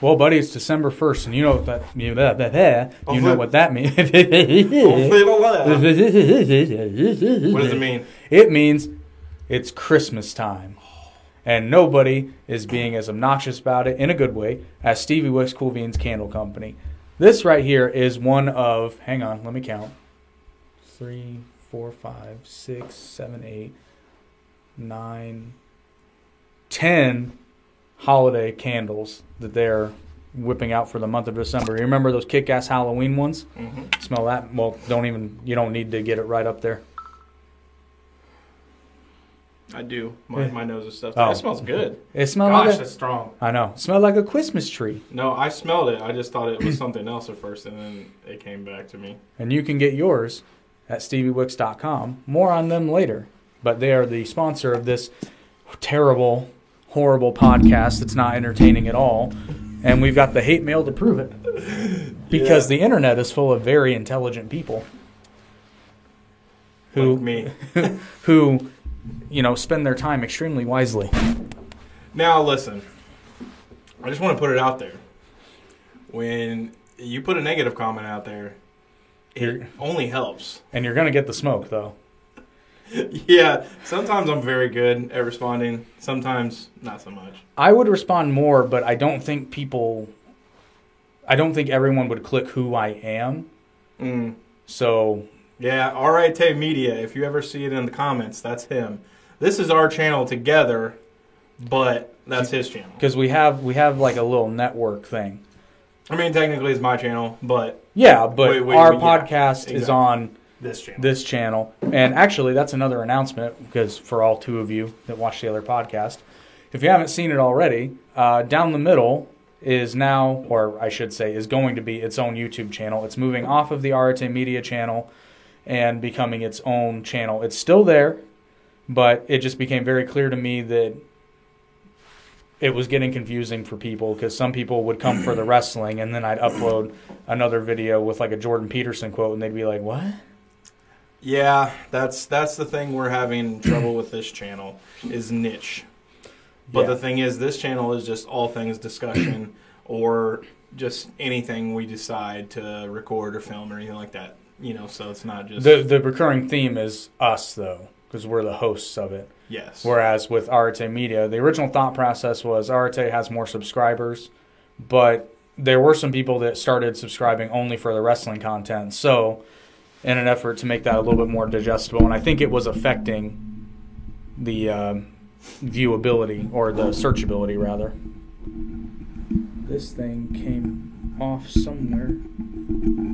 Well, buddy, it's December first, and you know what that you, that, that, that, you know what that means. what does it mean? It means it's Christmas time. And nobody is being as obnoxious about it in a good way as Stevie Wix Cool Beans Candle Company. This right here is one of, hang on, let me count. Three, four, five, six, seven, eight, nine, ten holiday candles that they're whipping out for the month of December. You remember those kick ass Halloween ones? Mm-hmm. Smell that? Well, don't even, you don't need to get it right up there. I do. My, Yeah. my nose is stuffed. Oh. It smells good. It smelled Gosh, like a, that's strong. I know. It smelled like a Christmas tree. No, I smelled it. I just thought it was something else at first, and then it came back to me. And you can get yours at steviewix.com. More on them later. But they are the sponsor of this terrible, horrible podcast that's not entertaining at all. And we've got the hate mail to prove it. Because the internet is full of very intelligent people who Like me. who you know spend their time extremely wisely. Now listen, I just want to put it out there. When you put a negative comment out there, it Here. only helps. And you're going to get the smoke though. yeah, sometimes I'm very good at responding. Sometimes not so much. I would respond more, but I don't think people I don't think everyone would click who I am. Mm. So Yeah, Arete Media. If you ever see it in the comments, that's him. This is our channel together, but that's his channel. because we have we have like a little network thing. I mean, technically, it's my channel, but Yeah, but our wait, yeah, podcast is on this channel. this channel. And actually, that's another announcement because for all two of you that watch the other podcast, if you haven't seen it already, uh, down the middle is now, or I should say, is going to be its own YouTube channel. It's moving off of the Arete Media channel and becoming its own channel. It's still there, but it just became very clear to me that it was getting confusing for people because some people would come for the wrestling and then I'd upload another video with like a Jordan Peterson quote and they'd be like, "What?" Yeah, that's that's the thing we're having trouble with this channel is niche. But Yeah. the thing is, this channel is just all things discussion or just anything we decide to record or film or anything like that. You know, so it's not just The the recurring theme is us though, because we're the hosts of it. yes. Whereas with Arete Media, the original thought process was Arete has more subscribers, but there were some people that started subscribing only for the wrestling content. So, in an effort to make that a little bit more digestible, and I think it was affecting the um, viewability or the searchability rather. This thing came off somewhere.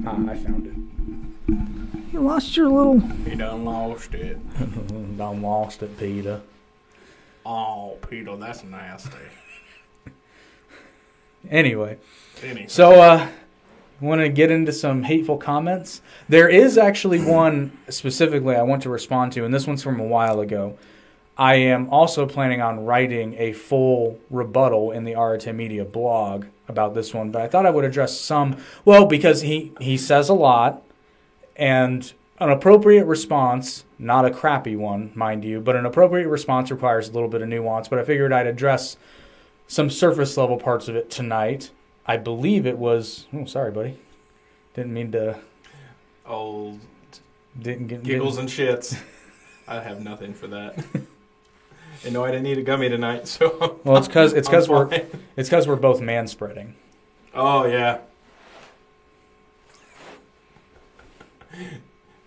Ah, I found it. You lost your little. he done lost it. done lost it, Peter. Oh, Peter, that's nasty. Anyway, Anyway, so uh, want to get into some hateful comments? There is actually one specifically I want to respond to, and this one's from a while ago. I am also planning on writing a full rebuttal in the Arete Media blog about this one, but I thought I would address some. Well, because he he says a lot, and an appropriate response, not a crappy one, mind you, but an appropriate response requires a little bit of nuance. But I figured I'd address some surface level parts of it tonight. I believe it was. Oh, sorry, buddy. Didn't mean to. old Didn't get giggles didn't- and shits. I have nothing for that. and no, I didn't eat a gummy tonight, so Well, it's because it's because we're it's because we're both man spreading. Oh yeah.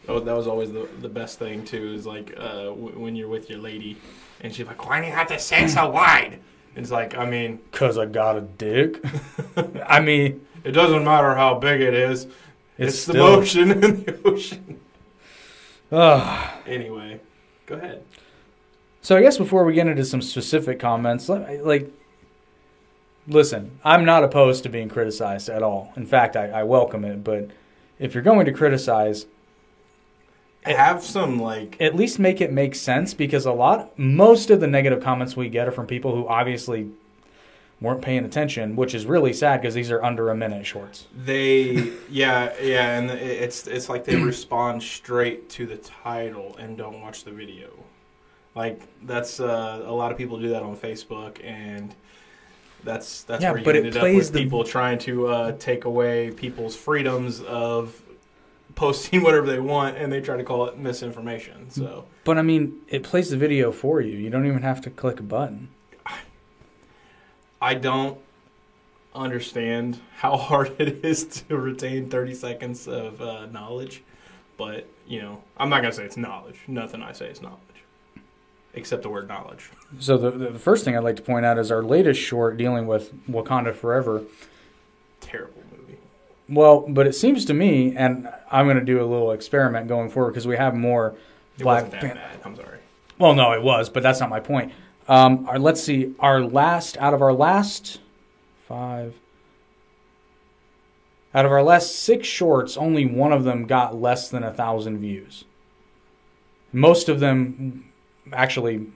Oh, that was always the the best thing too. Is like uh, w- when you're with your lady, and she's like, "Why do you have to say so wide?" It's like, I mean, Cause I got a dick. I mean, it doesn't matter how big it is. it's, It's, the still. motion in the ocean. Ugh. Anyway, go ahead. So I guess before we get into some specific comments, let- like, listen, I'm not opposed to being criticized at all. In fact, I, I welcome it. But if you're going to criticize, Have some like at least make it make sense because a lot, most of the negative comments we get are from people who obviously weren't paying attention, which is really sad because these are under a minute shorts. They, yeah, yeah, and it's it's like they respond straight to the title and don't watch the video. Like that's uh, a lot of people do that on Facebook, and That's that's Yeah, where you but it ended up plays with the- people trying to uh, take away people's freedoms of posting whatever they want, and they try to call it misinformation. So But I mean, it plays the video for you. You don't even have to click a button. I don't understand how hard it is to retain 30 seconds of uh, knowledge, but you know, I'm not gonna say it's knowledge. Nothing I say is knowledge, except the word knowledge. So the, the first thing I'd like to point out is our latest short dealing with Wakanda Forever. Terrible. Well, but it seems to me, and I'm going to do a little experiment going forward because we have more It Black wasn't that Pan- bad. I'm sorry. Well, no, it was, but that's not my point. Um, our, let's see, our last out of our last five, out of our last six shorts, only one of them got less than a thousand views. Most of them, actually,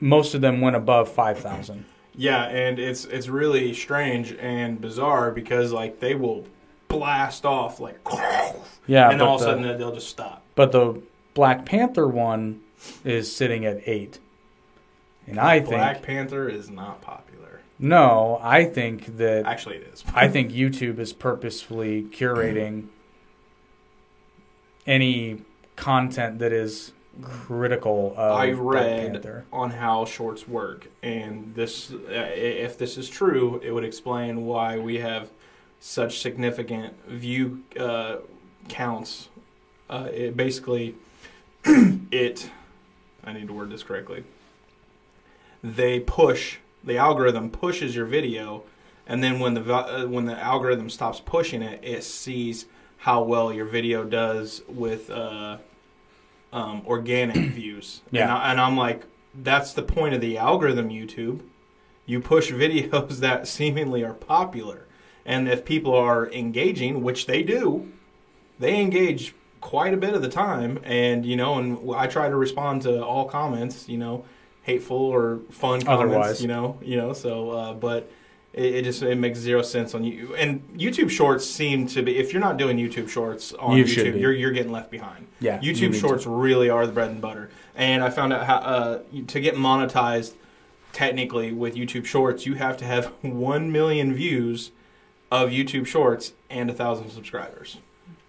most of them went above five thousand. Yeah, and it's it's really strange and bizarre because like they will blast off like, Yeah, and then all of a the- sudden they'll just stop. But the Black Panther one is sitting at eight. And I think Black Panther is not popular. no, I think that Actually, it is. I think YouTube is purposefully curating any content that is critical of I read on how shorts work, and this, uh, if this is true, it would explain why we have such significant view uh, counts. Uh, it basically, it. I need to word this correctly. They push the algorithm pushes your video, and then when the uh, when the algorithm stops pushing it, it sees how well your video does with uh, um, organic views. Yeah. And, I, and I'm like, that's the point of the algorithm, YouTube. You push videos that seemingly are popular. And if people are engaging, which they do, they engage quite a bit of the time. And, you know, and I try to respond to all comments, you know, hateful or fun comments, Otherwise. you know, you know, so, uh, but it, it just, it makes zero sense on you. And YouTube shorts seem to be, if you're not doing YouTube shorts on You YouTube, you're, you're getting left behind. Yeah, YouTube need Shorts really are the bread and butter. And I found out how uh, to get monetized technically with YouTube Shorts, you have to have 1 million views of YouTube Shorts and a 1,000 subscribers.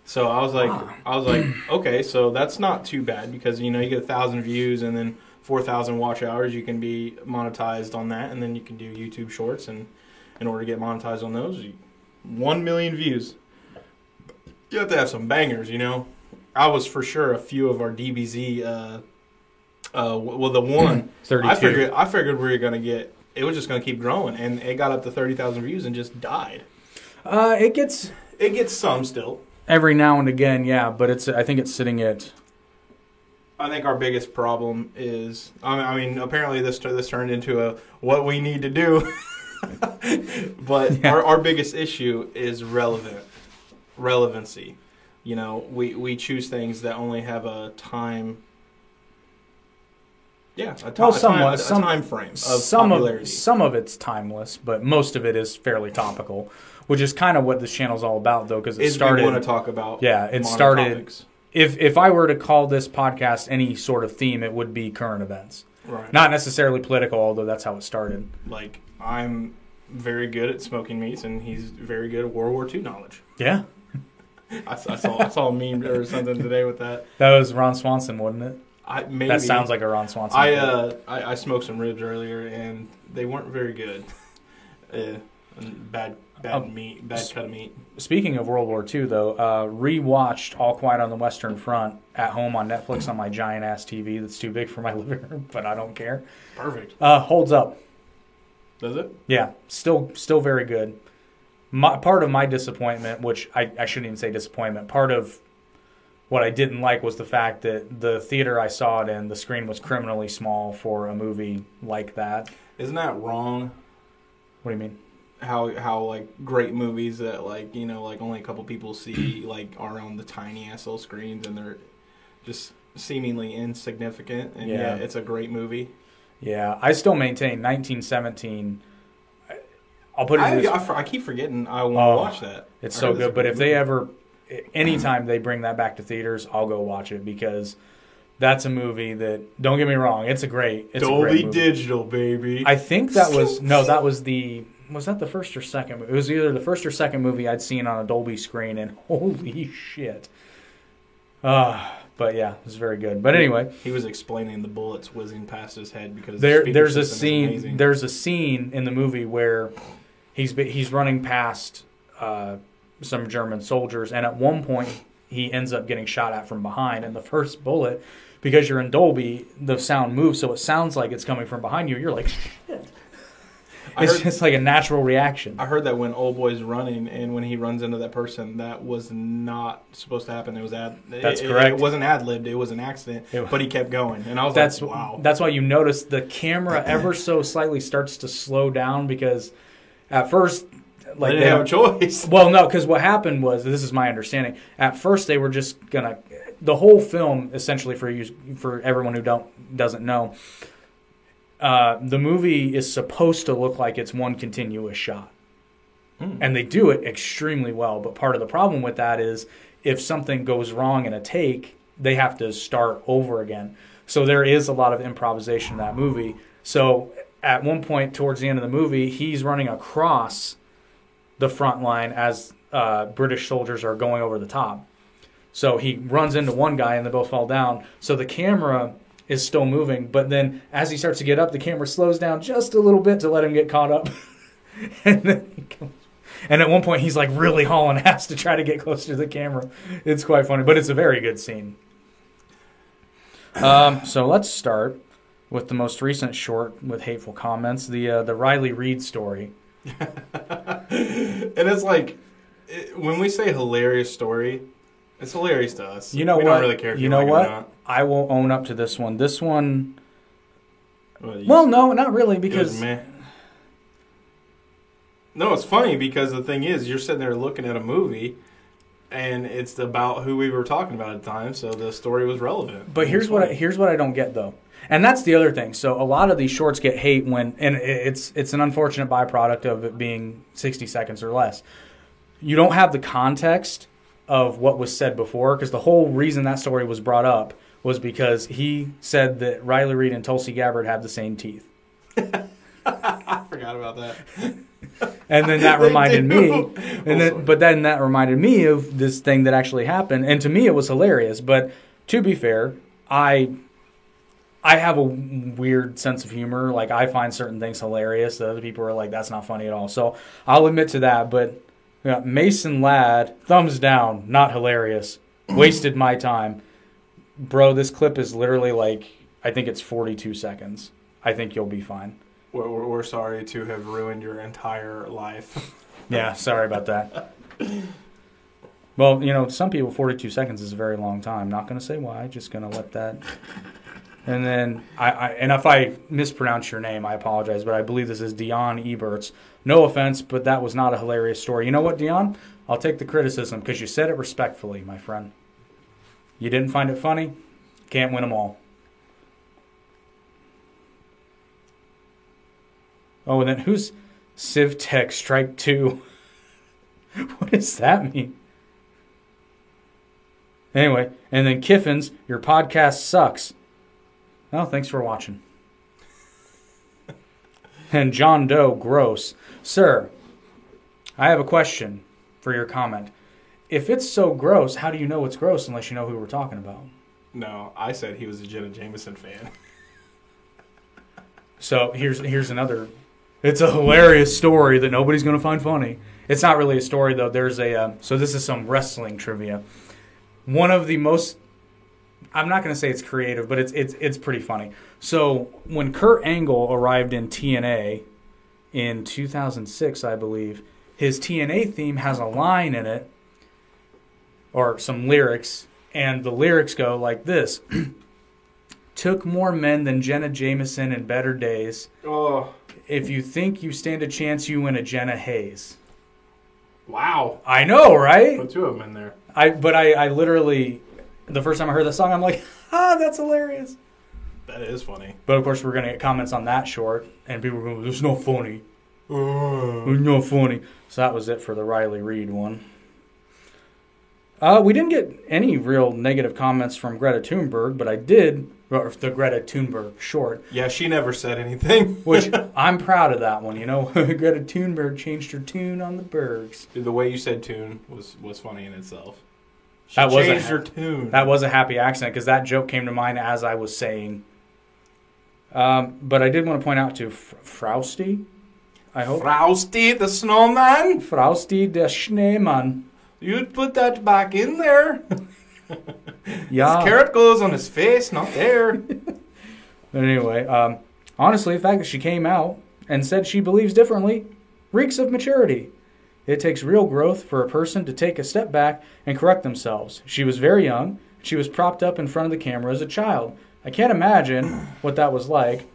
So I was like, I was like, okay, so that's not too bad because you know you get a thousand views and then four thousand watch hours. You can be monetized on that, and then you can do YouTube Shorts. And in order to get monetized on those, you, one million views. You have to have some bangers, you know. I was for sure a few of our DBZ. Uh, uh, well, the one I figured I figured we were gonna get. It was just gonna keep growing, and it got up to thirty thousand views and just died. Uh, it gets It gets some still. every now and again, yeah, but it's I think it's sitting at I think our biggest problem is. I mean, I mean apparently this this turned into a what we need to do, but Yeah. our our biggest issue is relevant relevancy. You know, we we choose things that only have a time. Yeah, a, ti- Well, a time, somewhat. a Some- time frame of some popularity. of some of it's timeless, but most of it is fairly topical, which is kind of what this channel's all about, though, because it is started. we want to talk about Yeah, it started- topics. if if I were to call this podcast any sort of theme, it would be current events, right not necessarily political, although that's how it started. like I'm very good at smoking meats, and he's very good at World War II knowledge. Yeah, I, saw- I saw I saw a meme or something today with that. that was Ron Swanson, wasn't it? I maybe That sounds like a Ron Swanson. I uh I, I smoked some ribs earlier, and they weren't very good. uh, bad bad Oh. meat, bad cut of meat. Speaking of World War II, though, uh, rewatched All Quiet on the Western Front at home on Netflix on my giant ass TV that's too big for my living room, but I don't care. Perfect. Uh, holds up. Does it? Yeah, still still very good. My, part of my disappointment, which I, I shouldn't even say disappointment, part of what I didn't like was the fact that the theater I saw it in, the screen was criminally small for a movie like that. Isn't that wrong? What do you mean? How how like great movies that like you know like only a couple people see like are on the tiny ass little screens and they're just seemingly insignificant and Yeah. yeah, it's a great movie. Yeah, I still maintain 1917. I- I'll put it I, this I, I keep forgetting I want to Oh, watch that. It's so heard it's a good. But if they ever, anytime they bring that back to theaters, I'll go watch it because That's a movie that don't get me wrong, it's a great it's a Dolby great movie. Digital, baby. I think that was no, that was the was that the first or second? It was either the first or second movie I'd seen on a Dolby screen, and holy shit! Uh, but yeah, it was very good. But anyway, he was explaining the bullets whizzing past his head because there the there's a scene there's a scene in the movie where he's he's running past uh, some German soldiers, and at one point he ends up getting shot at from behind, and the first bullet. Because you're in Dolby, the sound moves, so it sounds like it's coming from behind you. You're like, shit. It's heard, just like a natural reaction. I heard that when old boy's running and when he runs into that person, that was not supposed to happen. It was ad. That's it, it- correct. It, wasn't ad libbed. It was an accident. It- but he kept going, and I was that's like, "Wow." that's why you notice the camera ever so slightly starts to slow down because at first Like they they have a choice. well no because what happened was this is my understanding at first they were just gonna the whole film essentially for you for everyone who don't doesn't know uh, the movie is supposed to look like it's one continuous shot. Hmm. and they do it extremely well but part of the problem with that is if something goes wrong in a take they have to start over again. So there is a lot of improvisation in that movie. So at one point towards the end of the movie he's running across the front line as uh, british soldiers are going over the top. So he runs into one guy and they both fall down. So the camera is still moving but then as he starts to get up the camera slows down just a little bit to let him get caught up and then he comes and at one point, he's like really hauling ass to try to get closer to the camera. It's quite funny, but it's a very good scene. Um, so let's start with the most recent short with hateful comments, the uh, the Riley Reid story. and it's like it, when we say hilarious story, it's hilarious to us. You know we what? don't really care if you you, know like what? It or not. I will own up to this one. This one, Well, well, no, not really, because. No, it's funny because the thing is, you're sitting there looking at a movie, and it's about who we were talking about at the time, so the story was relevant. But here's what I, here's what I don't get though, and that's the other thing. So a lot of these shorts get hate when, and it's it's an unfortunate byproduct of it being 60 seconds or less. You don't have the context of what was said before, because the whole reason that story was brought up was because he said that Riley Reid and Tulsi Gabbard have the same teeth, I forgot about that. and then that reminded me, and then but then that reminded me of this thing that actually happened, and to me it was hilarious. But to be fair, I I have a weird sense of humor. Like I find certain things hilarious that other people are like, "That's not funny at all." So I'll admit to that. But yeah, Mason Ladd, thumbs down, not hilarious. Wasted my time, bro. This clip is literally like I think it's 42 seconds. I think you'll be fine. We're, we're, sorry to have ruined your entire life. Yeah, sorry about that. Well, you know, some people 42 seconds is a very long time. Not going to say why. Just going to let that. And then I, I and if I mispronounce your name, I apologize, but I believe this is Dion Eberts. No offense, but that was not a hilarious story. You know what, Dion? I'll take the criticism because you said it respectfully, my friend. You didn't find it funny. Can't win them all. Oh, and then who's Civ Tech Strike 2? what does that mean? Anyway, and then Kiffins, your podcast sucks. Oh, thanks for watching. and John Doe, gross. Sir, I have a question for your comment. If it's so gross, how do you know it's gross unless you know who we're talking about? no, I said he was a Jenna Jameson fan. So here's here's another. It's a hilarious story that nobody's going to find funny. It's not really a story though. There's a uh, so this is some wrestling trivia. One of the most I'm not going to say it's creative, but it's it's it's pretty funny. So when Kurt Angle arrived in TNA in 2006, I believe, his TNA theme has a line in it or some lyrics, and the lyrics go like this. Took more men than Jenna Jameson in better days. Oh, If you think you stand a chance, you win a Jenna Haze. wow. I know, right? Put two of them in there. I but I, I literally the first time I heard the song, I'm like, ah, that's hilarious. That is funny. But of course, we're gonna get comments on that short, and people are going, "It's not funny. Oh. It's not funny." So that was it for the Riley Reid one. Uh, we didn't get any real negative comments from Greta Thunberg, but I did, or the Greta Thunberg short, Yeah, she never said anything. which I'm proud of that one. You know, Greta Thunberg changed her tune on the Bergs. the way you said tune was was funny in itself. She That was a- changed her tune. That was a happy accident because that joke came to mind as I was saying. Um, but I did want to point out to F- Frosty, I hope. Frosty the snowman. Frosty the Schneemann. You'd put that back in there. Yeah. His carrot goes on his face, not there. But anyway, um, honestly, the fact that she came out and said she believes differently reeks of maturity. It takes real growth for a person to take a step back and correct themselves. She was very young. She was propped up in front of the camera as a child. I can't imagine what that was like,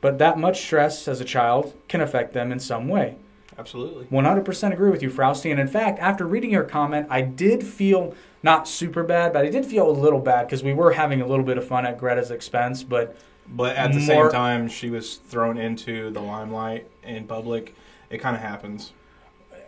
but that much stress as a child can affect them in some way. Absolutely. 100% agree with you, Frosty. And in fact, after reading your comment, I did feel not super bad, but I did feel a little bad because we were having a little bit of fun at Greta's expense. But But at the More- same time, she was thrown into the limelight in public. It kind of happens.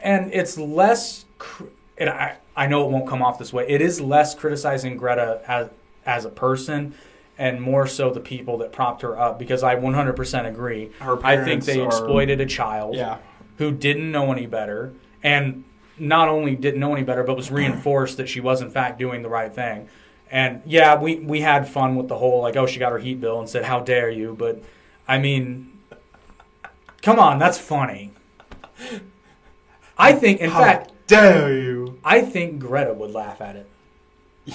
and it's less. cr- And I I know it won't come off this way. It is less criticizing Greta as as a person, and more so the people that propped her up. Because I 100% agree. Her I think they are- exploited a child. Yeah. Who didn't know any better and not only didn't know any better but was reinforced that she was in fact doing the right thing. And yeah we we had fun with the whole like oh she got her heat bill and said how dare you? But i mean come on that's funny. I think in How fact dare you? i think greta would laugh at it.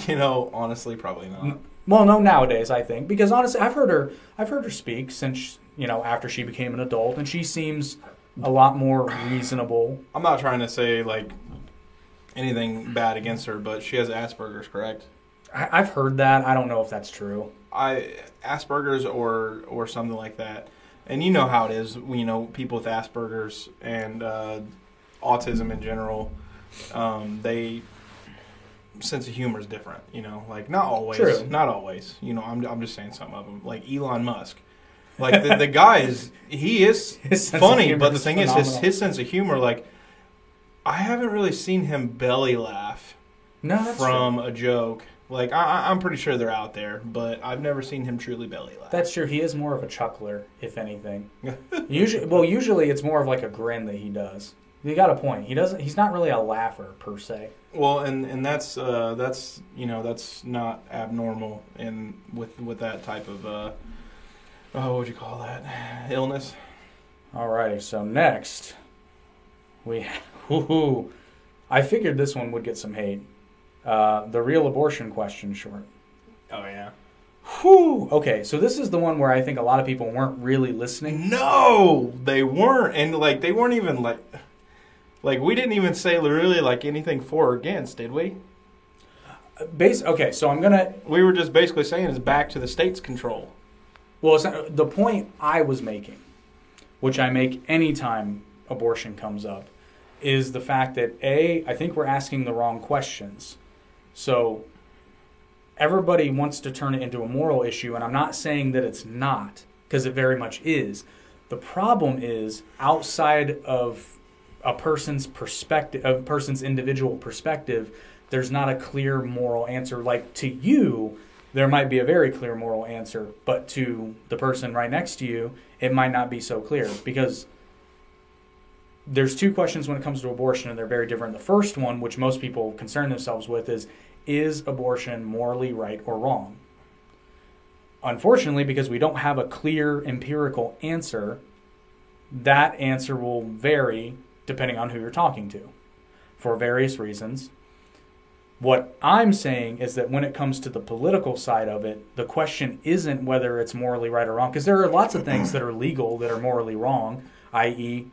You know, honestly, probably not. well no nowadays i think. Because honestly i've heard her i've heard her speak since you know after she became an adult and she seems a lot more reasonable I'm not trying to say like anything bad against her, but she has Asperger's, correct? I, i've heard that i don't know if that's true I Asperger's or or something like that. And you know how it is, you know, people with Asperger's and uh, autism in general, um, they sense of humor is different. You know, like not always, True. not always. You know, I'm I'm just saying some of them, like Elon Musk. Like the, the guy is he is funny, but the is thing is his his sense of humor, like I haven't really seen him belly laugh No, from true. a joke. Like I, I- I'm pretty sure they're out there, but I've never seen him truly belly laugh. That's true. He is more of a chuckler, if anything. usually, well, usually it's more of like a grin that he does. You got a point. He doesn't. He's not really a laugher per se. well, and and that's uh, that's you know that's not abnormal in with with that type of uh, oh what would you call that illness? Alrighty. So next, we. Whoo, I figured this one would get some hate. Uh, the real abortion question short. Oh yeah. Whew. Okay, so this is the one where I think a lot of people weren't really listening. No, they weren't, and like they weren't even like like we didn't even say really like anything for or against, did we? Base. Okay, so I'm gonna We were just basically saying it's back to the state's control. Well, the point I was making, which I make anytime abortion comes up, is the fact that A, I think we're asking the wrong questions. So everybody wants to turn it into a moral issue, and I'm not saying that it's not, because it very much is. The problem is outside of a person's perspective, a person's individual perspective, there's not a clear moral answer. Like to you, there might be a very clear moral answer, but to the person right next to you, it might not be so clear because there's two questions when it comes to abortion and they're very different. The first one, which most people concern themselves with, is is abortion morally right or wrong? Unfortunately, because we don't have a clear empirical answer, that answer will vary depending on who you're talking to for various reasons. What I'm saying is that when it comes to the political side of it, the question isn't whether it's morally right or wrong, because there are lots of things that are legal that are morally wrong, i.e.,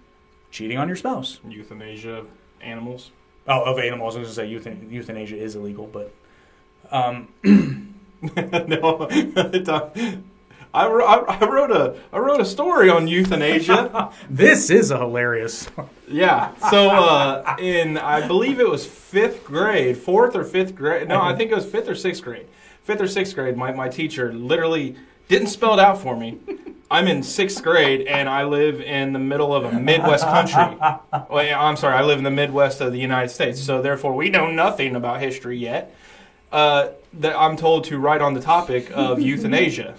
cheating on your spouse. Euthanasia of animals. Oh, of animals. I was going to say euthan- euthanasia is illegal, but um, no, I, wrote, I wrote a I wrote a story on euthanasia. this is a hilarious. yeah. So uh, in I believe it was fifth grade, fourth or fifth grade. No, I think it was fifth or sixth grade. Fifth or sixth grade. My my teacher literally Didn't spell it out for me. I'm in sixth grade and I live in the middle of a Midwest country. Well, I'm sorry, I live in the Midwest of the United States, so therefore we know nothing about history yet. Uh, that I'm told to write on the topic of euthanasia.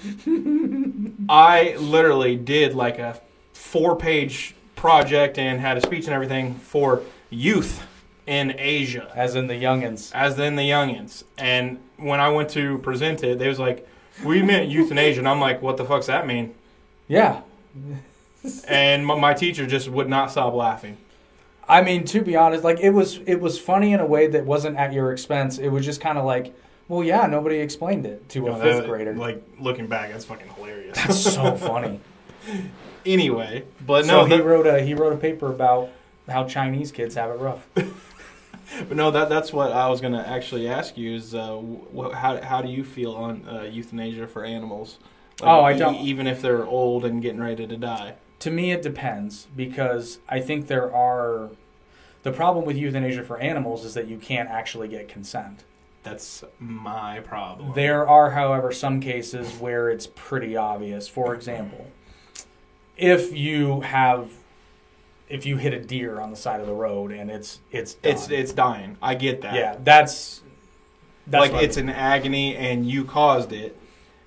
I literally did like a four page project and had a speech and everything for youth in Asia As in the youngins. as in the youngins. And when I went to present it, they was like, "We meant euthanasia," and I'm like, "What the fuck's that mean?" Yeah. And my, my teacher just would not stop laughing. I mean, to be honest, like it was it was funny in a way that wasn't at your expense. It was just kind of like, well, yeah, nobody explained it to a fifth that- grader. Like looking back, that's fucking hilarious. That's so funny. anyway, but so no, he that, wrote a he wrote a paper about how Chinese kids have it rough. but no, that that's what I was gonna actually ask you is uh, wh- how how do you feel on uh, euthanasia for animals? Oh, I don't- Even if they're old and getting ready to die. To me, it depends because I think there are. The problem with euthanasia for animals is that you can't actually get consent. That's my problem. There are, however, some cases where it's pretty obvious. For example, if you have, if you hit a deer on the side of the road and it's it's it's it's dying. I get that. yeah, that's that's like what I it's mean. an agony and you caused it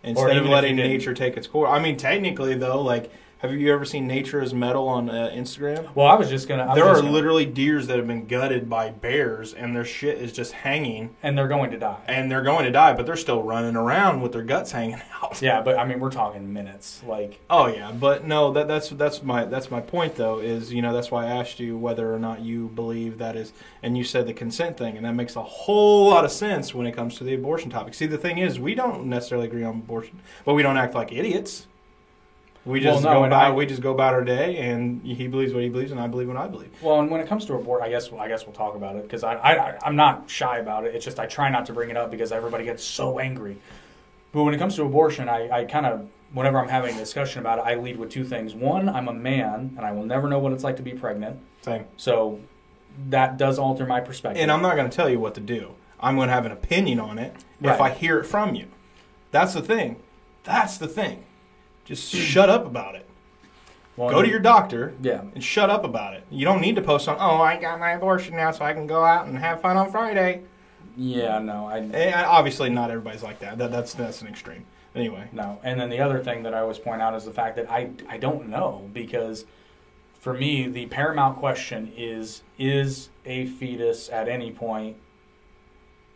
instead of letting nature take its course. I mean, technically though, like, have you ever seen Nature is Metal on uh, Instagram? Well, I was just gonna. I there are gonna- literally deers that have been gutted by bears, and their shit is just hanging, and they're going to die. and they're going to die, but they're still running around with their guts hanging out. Yeah, but I mean, we're talking minutes. Like, Oh yeah, but no, that that's that's my that's my point though. Is you know that's why I asked you whether or not you believe that is, and you said the consent thing, and that makes a whole lot of sense when it comes to the abortion topic. See, the thing is, we don't necessarily agree on abortion, but we don't act like idiots. We Well, just no, go about I- we just go about our day, and he believes what he believes, and I believe what I believe. well, and when it comes to abort, I guess I guess we'll talk about it because I, I I'm not shy about it. It's just I try not to bring it up because everybody gets so angry. But when it comes to abortion, I, I kind of whenever I'm having a discussion about it, I lead with two things. One, I'm a man, and I will never know what it's like to be pregnant. Same. So that does alter my perspective. And I'm not going to tell you what to do. I'm going to have an opinion on it Right. if I hear it from you. That's the thing. That's the thing. Just shut up about it. Well, Go to your doctor yeah. and shut up about it. You don't need to post on, oh, I got my abortion now so I can go out and have fun on Friday. Yeah, no, I Eh, obviously, not everybody's like that. that that's, that's an extreme. Anyway, No, and then the other thing that I always point out is the fact that I I don't know because for me the paramount question is is a fetus at any point,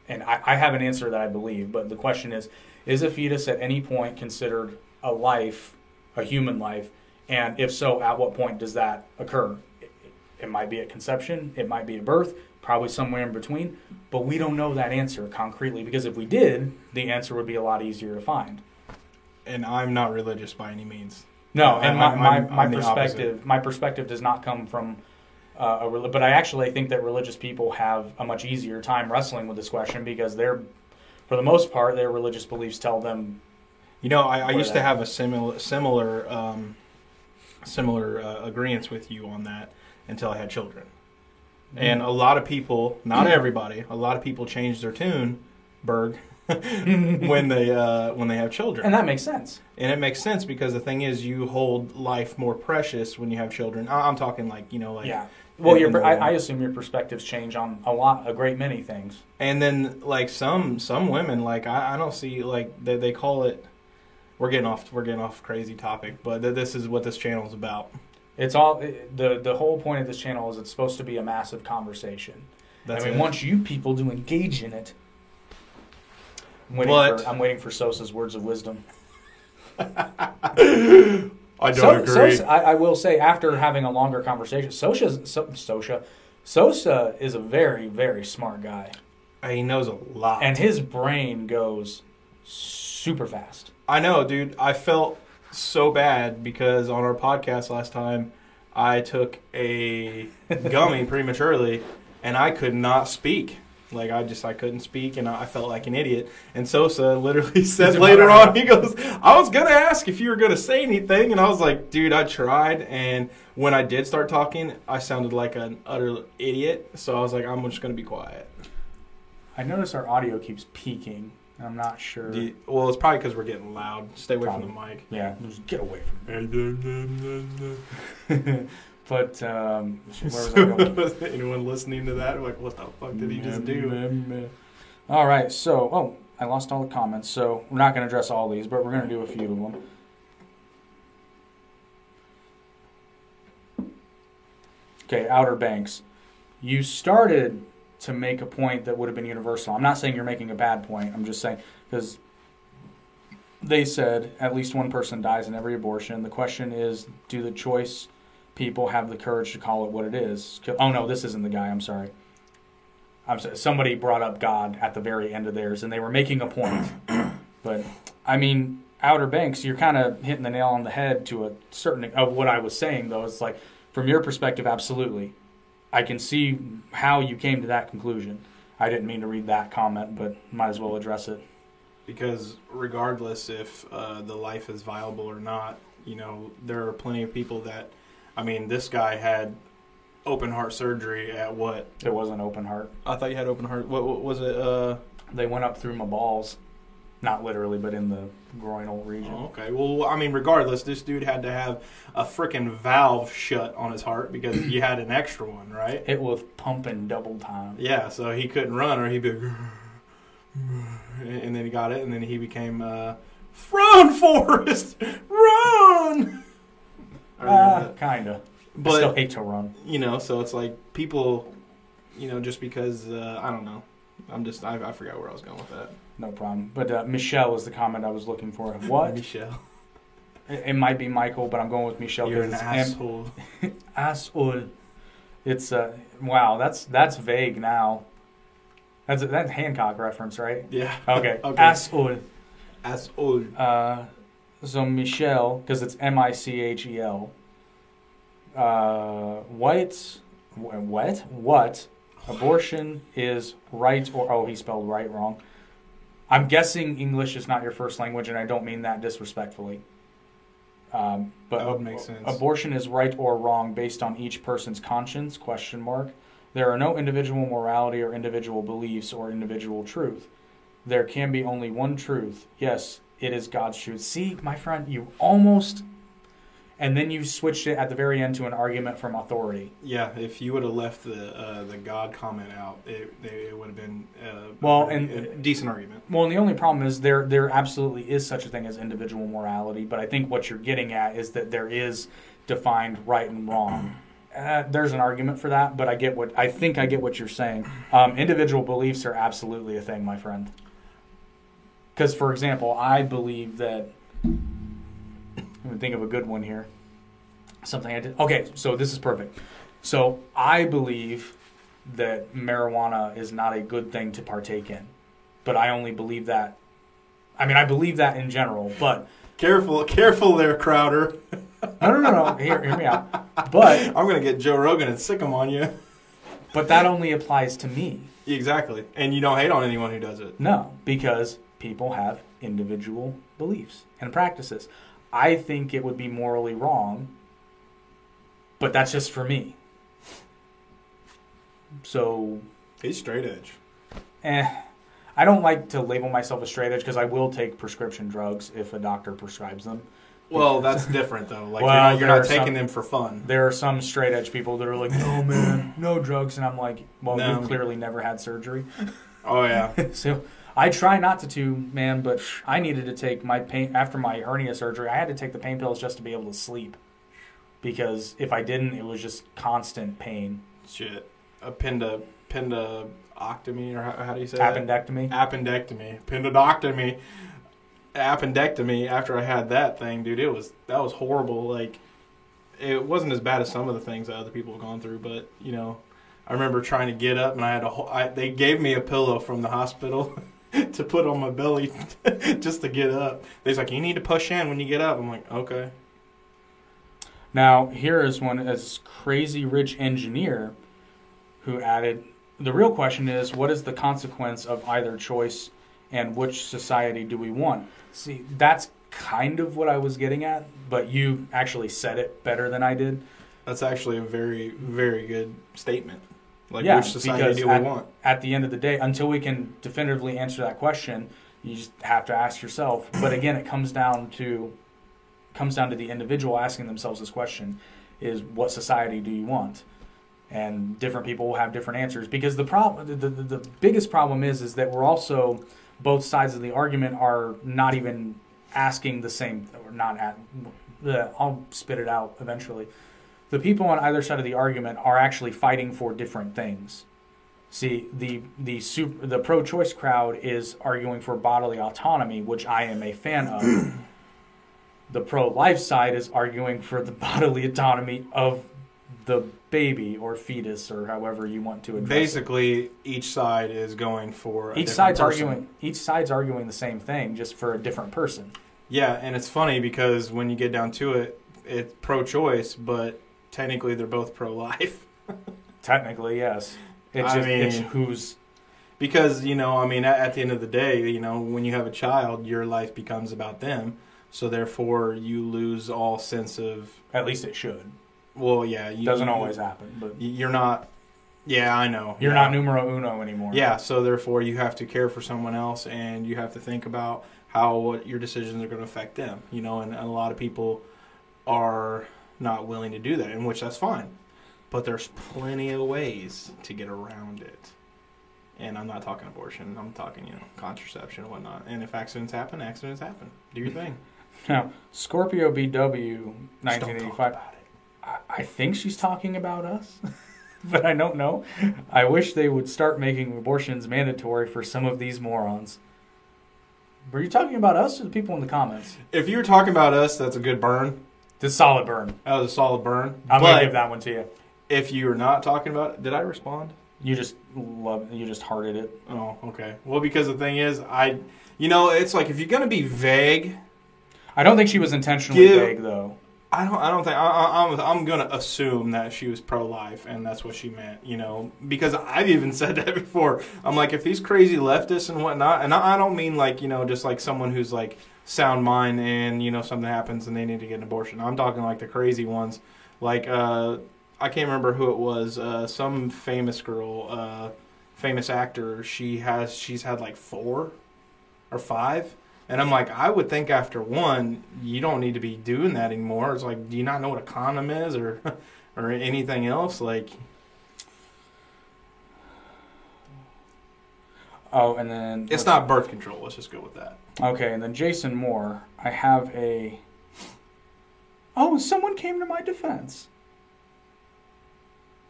and I, I have an answer that I believe, but the question is is a fetus at any point considered a life, a human life, and if so, at what point does that occur? It, it might be at conception, it might be at birth, probably somewhere in between, but we don't know that answer concretely because if we did, the answer would be a lot easier to find. and I'm not religious by any means. No, and my, my, my perspective my perspective does not come from uh, a but I actually think that religious people have a much easier time wrestling with this question because they're for the most part their religious beliefs tell them You know, I, I used to have a similar similar um, similar uh, agreements with you on that until I had children. And a lot of people, not everybody, a lot of people change their tune, Berg, when they uh, when they have children. and that makes sense. And it makes sense because the thing is, you hold life more precious when you have children. I- I'm talking like you know, like yeah. Well, in- your in I. I assume your perspectives change on a lot a great many things. And then like some some women, like I, I don't see like they they call it. We're getting off we're getting off crazy topic, but th- this is what this channel is about. It's all the the whole point of this channel is it's supposed to be a massive conversation. That's I mean, it. once you people do engage in it. I'm waiting, But- for, I'm waiting for Sosa's words of wisdom. I So- Sosa, I, I will say, after having a longer conversation, Sosa's, so, Sosa, Sosa is a very, very smart guy, he knows a lot. and his brain goes super fast. I know, dude. I felt so bad because on our podcast last time, I took a gummy prematurely, and I could not speak. Like I just I couldn't speak, and I felt like an idiot. And Sosa literally said later on, he goes, "I was gonna ask if you were gonna say anything," and I was like, "Dude, I tried." And when I did start talking, I sounded like an utter idiot. So I was like, "I'm just gonna be quiet." I notice our audio keeps peaking. I'm not sure. Do you- well, it's probably because we're getting loud. Stay away from the mic. yeah, just get away from me. but um, where was I going? Anyone listening to that, like, what the fuck did he just do? All right, so oh, I lost all the comments, so we're not going to address all these, but we're going to do a few of them. Okay, Outer Banks. You started to make a point that would have been universal. I'm not saying you're making a bad point. I'm just saying because they said at least one person dies in every abortion. The question is, do the choice people have the courage to call it what it is? Oh no, this isn't the guy. I'm sorry. I'm sorry. Somebody brought up God at the very end of theirs, and they were making a point. but I mean, Outer Banks, you're kind of hitting the nail on the head to a certain of what I was saying. Though it's like, from your perspective, absolutely, I can see how you came to that conclusion. I didn't mean to read that comment, but might as well address it. Because regardless if uh, the life is viable or not, you know, there are plenty of people that, I mean, this guy had open heart surgery at what? It wasn't open heart. I thought you had open heart. What, what was it? Uh, They went up through my balls, not literally, but in the groinal region. oh, okay. Well, I mean, regardless, this dude had to have a freaking valve shut on his heart because he had an extra one, right? It was pumping double time. Yeah, so he couldn't run or he'd be. And then he got it, and then he became. Uh, run, Forrest! Run! I Uh, kinda. I But still hate to run. you know, so it's like people, you know, just because uh, I don't know, I'm just I, I forgot where I was going with that. No problem. But uh, Michelle is the comment I was looking for. What? Michelle? It, it might be Michael, but I'm going with Michelle. You're an 'cause it's M- asshole. asshole. It's uh wow. That's that's vague now. That's a, that's Hancock reference, right? Yeah. Okay. okay. Asshole. asshole. Uh, so Michelle, because it's M I C H E L. Uh, what? What? What? Abortion is right or oh he spelled right wrong. I'm guessing English is not your first language, and I don't mean that disrespectfully. Um, but That would make sense. abortion is right or wrong based on each person's conscience? Question mark. There are no individual morality or individual beliefs or individual truth. There can be only one truth. Yes, it is God's truth. See, my friend, you almost, and then you switched it at the very end to an argument from authority. Yeah, if you would have left the uh, the God comment out, it, it would have been uh, Well, a, and- a decent argument. Well, and the only problem is there there absolutely is such a thing as individual morality, but I think what you're getting at is that there is defined right and wrong. Uh, there's an argument for that, but I get what I think I get what you're saying. Um, individual beliefs are absolutely a thing, my friend. Because, for example, I believe that. Let me think of a good one here. Something I did. Okay, so this is perfect. So I believe that marijuana is not a good thing to partake in but I only believe that. I mean, I believe that in general, but Careful, careful there, Crowder. no, no, no, no. Hear, hear me out. But I'm gonna get Joe Rogan and sick him on you. but that only applies to me. exactly, and you don't hate on anyone who does it. No, because people have individual beliefs and practices. I think it would be morally wrong, but that's just for me. So, He's straight edge. eh. I don't like to label myself a straight edge because I will take prescription drugs if a doctor prescribes them. Well, that's different though. Like Well, you're not, you're not taking some- them for fun. There are some straight edge people that are like, "No, man, no drugs," and I'm like, "Well, No. you clearly never had surgery." Oh yeah. so I try not to, to man, but I needed to take my pain after my hernia surgery. I had to take the pain pills just to be able to sleep because if I didn't, it was just constant pain. Shit. A penda pendaoctomy or how, how do you say that? Appendectomy. Appendectomy. Appendectomy. After I had that thing, dude, it was that was horrible. Like it wasn't as bad as some of the things that other people have gone through, but you know, I remember trying to get up and I had a whole, I, they gave me a pillow from the hospital to put on my belly just to get up. They're like, you need to push in when you get up. I'm like, okay. Now here is one as crazy rich engineer who added. The real question is, what is the consequence of either choice, and which society do we want? See, that's kind of what I was getting at, but you actually said it better than I did. That's actually a very, very good statement. Like, Yeah, which society because do we at- want? At the end of the day, until we can definitively answer that question, You just have to ask yourself. But again, it comes down to comes down to the individual asking themselves this question: Is what society do you want? And different people will have different answers because the problem, the, the, the biggest problem is, is that we're also both sides of the argument are not even asking the same, or not at. The, I'll spit it out eventually. The people on either side of the argument are actually fighting for different things. See, the the super, the pro-choice crowd is arguing for bodily autonomy, which I am a fan of. the pro-life side is arguing for the bodily autonomy of the baby or fetus or however you want to address it. Basically, each side is going for a Each side's person. arguing. Each side's arguing the same thing, just for a different person. Yeah, and it's funny because when you get down to it, it's pro-choice, but technically they're both pro-life. Technically, yes. It's I just it's mean- who's because you know, I mean, at, at the end of the day, you know, when you have a child, your life becomes about them. So therefore, you lose all sense of at least it should. well, yeah, you, Doesn't you- always happen, but You're not. Yeah, I know. you're yeah. not numero uno anymore. Yeah, so therefore you have to care for someone else, and you have to think about how what your decisions are going to affect them. You know, and, a lot of people are not willing to do that, in which that's fine. But there's plenty of ways to get around it. And I'm not talking abortion. I'm talking, you know, contraception and whatnot. And if accidents happen, accidents happen. Do your thing. Now, Scorpio BW Just don't talk 1985. about it. I, I think she's talking about us, but I don't know. I wish they would start making abortions mandatory for some of these morons. Were you talking about us or the people in the comments? If you're talking about us, that's a good burn. The solid burn. That was a solid burn. I'm but gonna give that one to you. if you're not talking about it, did I respond? You just love. You just hearted it. Oh, okay. Well, because the thing is, I, you know, it's like if you're gonna be vague, I don't think she was intentionally Give- vague though. I don't, I don't think I, I, I'm, I'm gonna assume that she was pro-life and that's what she meant, you know, because I've even said that before. I'm like, if these crazy leftists and whatnot, and I, I don't mean like, you know, just like someone who's like sound mind and you know something happens and they need to get an abortion. I'm talking like the crazy ones, like uh, I can't remember who it was, uh, some famous girl, uh, famous actor. She has, she's had like four or five. And I'm like, I would think after one, you don't need to be doing that anymore. It's like, do you not know what a condom is or or anything else? Like, Oh, and then it's not birth control. Let's just go with that. Okay, and then Jason Moore. I have a. Oh, someone came to my defense.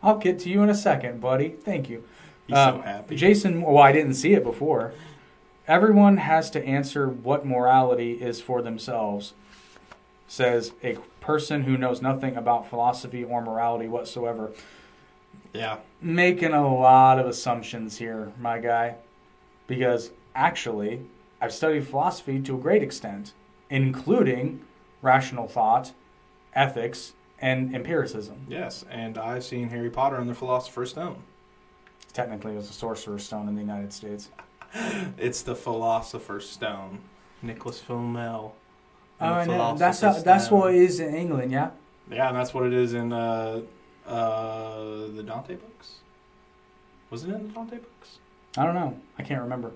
I'll get to you in a second, buddy. Thank you. He's so Um, happy. Jason, well, I didn't see it before. Everyone has to answer what morality is for themselves, says a person who knows nothing about philosophy or morality whatsoever. yeah, Making a lot of assumptions here, my guy, because actually, I've studied philosophy to a great extent, including rational thought, ethics, and empiricism. yes. And I've seen Harry Potter and the Philosopher's Stone. Technically, it was a sorcerer's stone in the United States. It's the Philosopher's Stone. Nicholas Flamel. Oh, the I know. That's how, that's what it is in England, yeah. Yeah, and that's what it is in uh, uh, the Dante books. Was it in the Dante books? I don't know. I can't remember.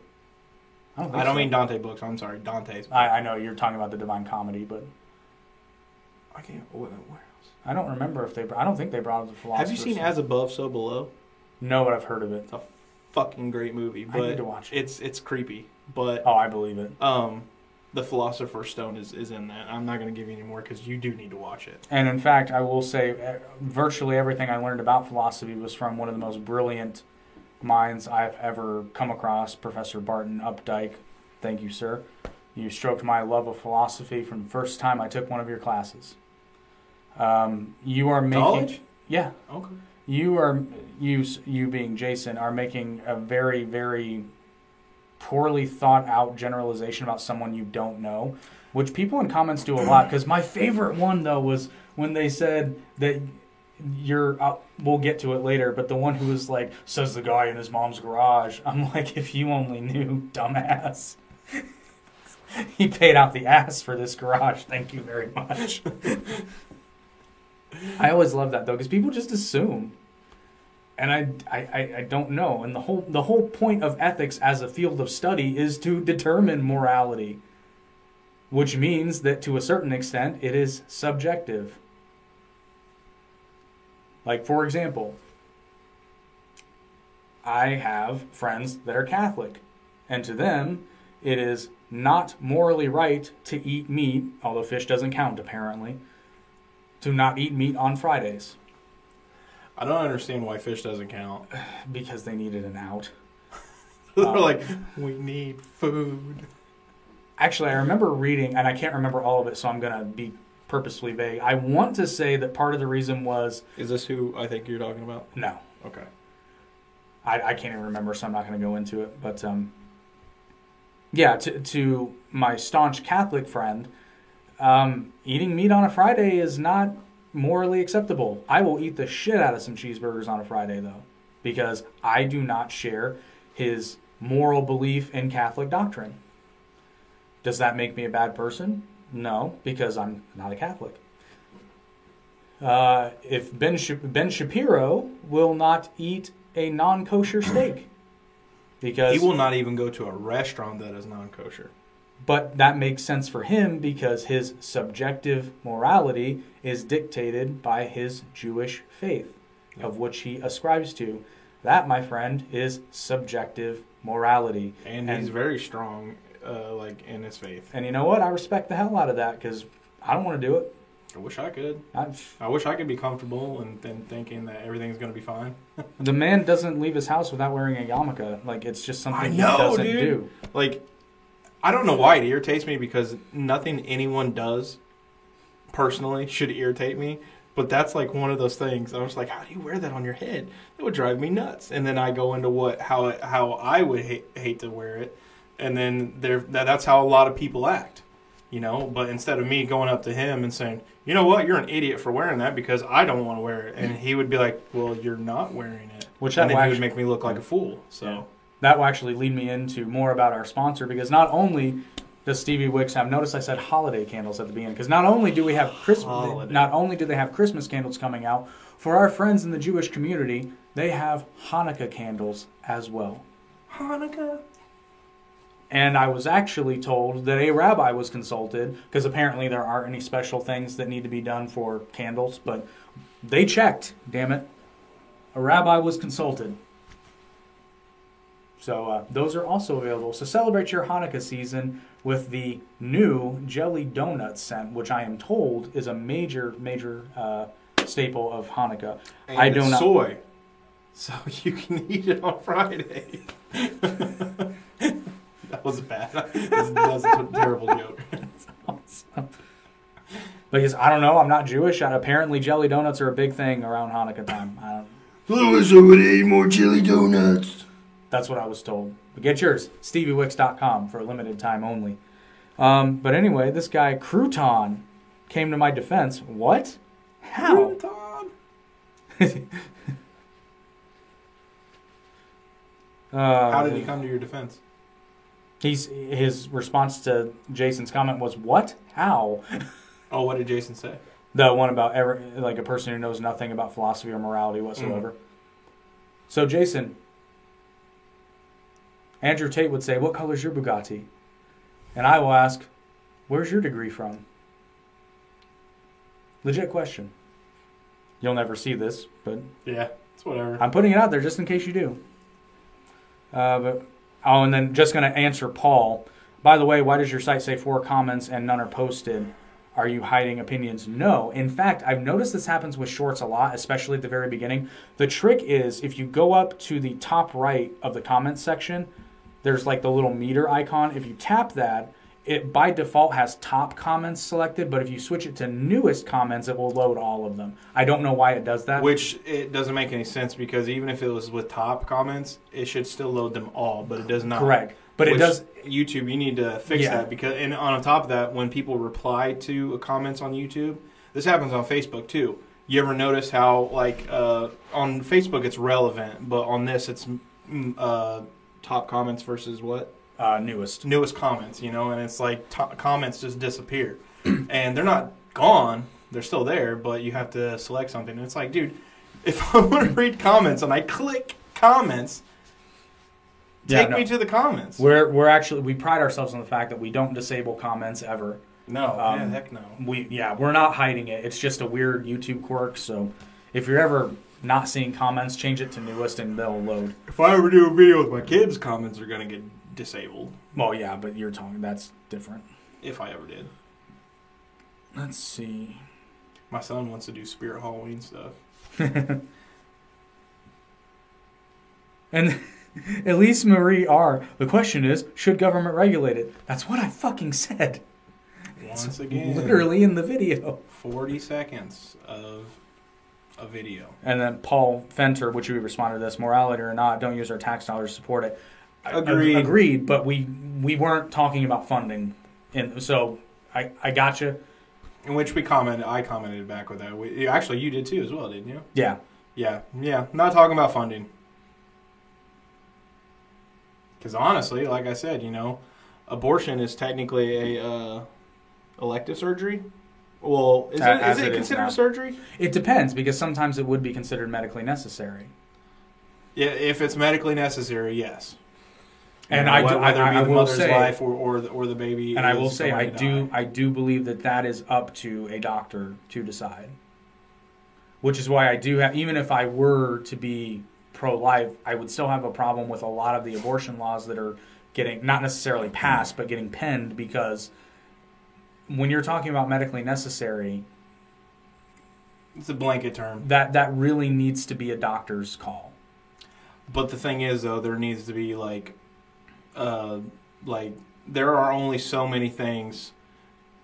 I don't. I don't so. mean Dante books. I'm sorry, Dante's. I, I know you're talking about the Divine Comedy, but I can't. Where, where else? I don't remember if they. I don't think they brought up the philosopher. Have you seen As Above, So Below? No, but I've heard of it. It's a fucking great movie, But I need to watch it. it's it's creepy. But Oh, I believe it. um, the Philosopher's Stone is, is in that. I'm not going to give you any more because you do need to watch it. And in fact, I will say, uh, virtually everything I learned about philosophy was from one of the most brilliant minds I've ever come across, Professor Barton Updike. Thank you, sir. You stroked my love of philosophy from the first time I took one of your classes. Um, you are making, College? yeah, Okay. you are you you being Jason are making a very very poorly thought out generalization about someone you don't know, which people in comments do a lot. Because my favorite one though was when they said that you're. Uh, we'll get to it later, but the one who was like says the guy in his mom's garage. I'm like, if you only knew, dumbass. he paid out the ass for this garage. Thank you very much. I always love that though, because people just assume and I, I, I- don't know. And the whole the whole point of ethics as a field of study is to determine morality, which means that to a certain extent it is subjective. Like for example, I have friends that are Catholic, and to them it is not morally right to eat meat, although fish doesn't count apparently, to not eat meat on Fridays I don't understand why fish doesn't count. because they needed an out. They're Um, like, we need food. Actually, I remember reading, and I can't remember all of it, so I'm going to be purposefully vague. I want to say that part of the reason was Is this who I think you're talking about? no, Okay. I, I can't even remember, so I'm not going to go into it. But um, yeah, to, to my staunch Catholic friend, um, eating meat on a Friday is not morally acceptable. I will eat the shit out of some cheeseburgers on a Friday, though, because I do not share his moral belief in Catholic doctrine. Does that make me a bad person? No, because I'm not a Catholic. Uh, if Ben, Sh- ben Shapiro will not eat a non kosher steak. Because He will not even go to a restaurant that is non-kosher. but that makes sense for him because his subjective morality is dictated by his Jewish faith, of which he ascribes to. That, my friend, is subjective morality. And, And- he's very strong, uh, like in his faith. And you know what? I respect the hell out of that because I don't want to do it. I wish I could. I, I wish I could be comfortable and then thinking that everything's gonna be fine. the man doesn't leave his house without wearing a yarmulke. Like it's just something I he know, doesn't dude. do. Like, I don't know why it irritates me because nothing anyone does personally should irritate me. But that's like one of those things. I was like, how do you wear that on your head? That would drive me nuts. And then I go into what how how I would hate, hate to wear it, and then there that, that's how a lot of people act, you know. But instead of me going up to him and saying, you know what, you're an idiot for wearing that because I don't want to wear it, and he would be like, well, you're not wearing it, Which and that then will he would make me look like a fool. So. Yeah. that will actually lead me into more about our sponsor because not only does Stevie Wix have notice I said holiday candles at the beginning because not only do we have Christmas not only do they have Christmas candles coming out for our friends in the Jewish community they have Hanukkah candles as well Hanukkah. And I was actually told that a rabbi was consulted because apparently there aren't any special things that need to be done for candles but they checked damn it a rabbi was consulted so uh, those are also available. So celebrate your Hanukkah season with the new jelly donut scent, which I am told is a major, major uh, staple of Hanukkah. And I do not soy, so you can eat it on Friday. that was bad. That was a terrible joke. Because I don't know, I'm not Jewish. And apparently, jelly donuts are a big thing around Hanukkah time. I don't, Lewis, I would eat more jelly donuts. that's what I was told. But get yours, StevieWix.com for a limited time only. Um, but anyway, this guy Crouton came to my defense. What? How? Uh, How did he come to your defense? He's his response to Jason's comment was what? How? Oh, what did Jason say? The one about ever like a person who knows nothing about philosophy or morality whatsoever. So Jason, Andrew Tate would say, "What color's your Bugatti?" And I will ask, "Where's your degree from?" Legit question. You'll never see this, but Yeah, it's whatever. I'm putting it out there just in case you do. Uh, but oh, and then just going to answer Paul. By the way, why does your site say four comments and none are posted? Are you hiding opinions? No. In fact, I've noticed this happens with shorts a lot, especially at the very beginning. The trick is if you go up to the top right of the comments section, there's like the little meter icon. If you tap that, it by default has top comments selected, but if you switch it to newest comments, it will load all of them. I don't know why it does that. Which it doesn't make any sense because even if it was with top comments, it should still load them all, but it does not. Correct. But it does YouTube, you need to fix Yeah. that because, and on top of that, when people reply to comments on YouTube, this happens on Facebook too. You ever notice how, like, uh, on Facebook it's relevant, but on this it's mm, uh, top comments versus what uh, newest. newest comments, you know, and it's like to- comments just disappear, and they're not gone; they're still there, but you have to select something. And it's like, dude, If I want to read comments and I click comments, Yeah, take no. me to the comments. We're we're actually we pride ourselves on the fact that we don't disable comments ever. no, Um, yeah, heck no. We yeah, we're not hiding it. It's just a weird YouTube quirk. So if you're ever not seeing comments, change it to newest and they'll load. If I ever do a video with my kids, comments are gonna get disabled. Well, yeah, but you're talking that's different. If I ever did. Let's see. My son wants to do Spirit Halloween stuff. And Elise Marie R. The question is, should government regulate it? That's what I fucking said. Once again, Literally in the video. 40 seconds of a video. And then Paul Fenter, which we responded to this, morality or not, don't use our tax dollars to support it. Agreed. agreed, but we we weren't talking about funding. And so I I got you. In which we commented, I commented back with that. We, actually, you did too, as well, didn't you? Yeah. Yeah, yeah. Not talking about funding. Because honestly, like I said, you know, abortion is technically a uh, elective surgery. Well, is, it, is it, it is considered now. surgery? It depends because sometimes it would be considered medically necessary. Yeah, if it's medically necessary, yes. And know, I do- wh- whether I- it be I the will mother's say- life or, or the or the baby. And I will say I do. I do believe that that is up to a doctor to decide. Which is why I do have even if I were to be pro life, I would still have a problem with a lot of the abortion laws that are getting not necessarily passed but getting penned because when you're talking about medically necessary, It's a blanket term. that that really needs to be a doctor's call. But the thing is, though, there needs to be like, uh, like there are only so many things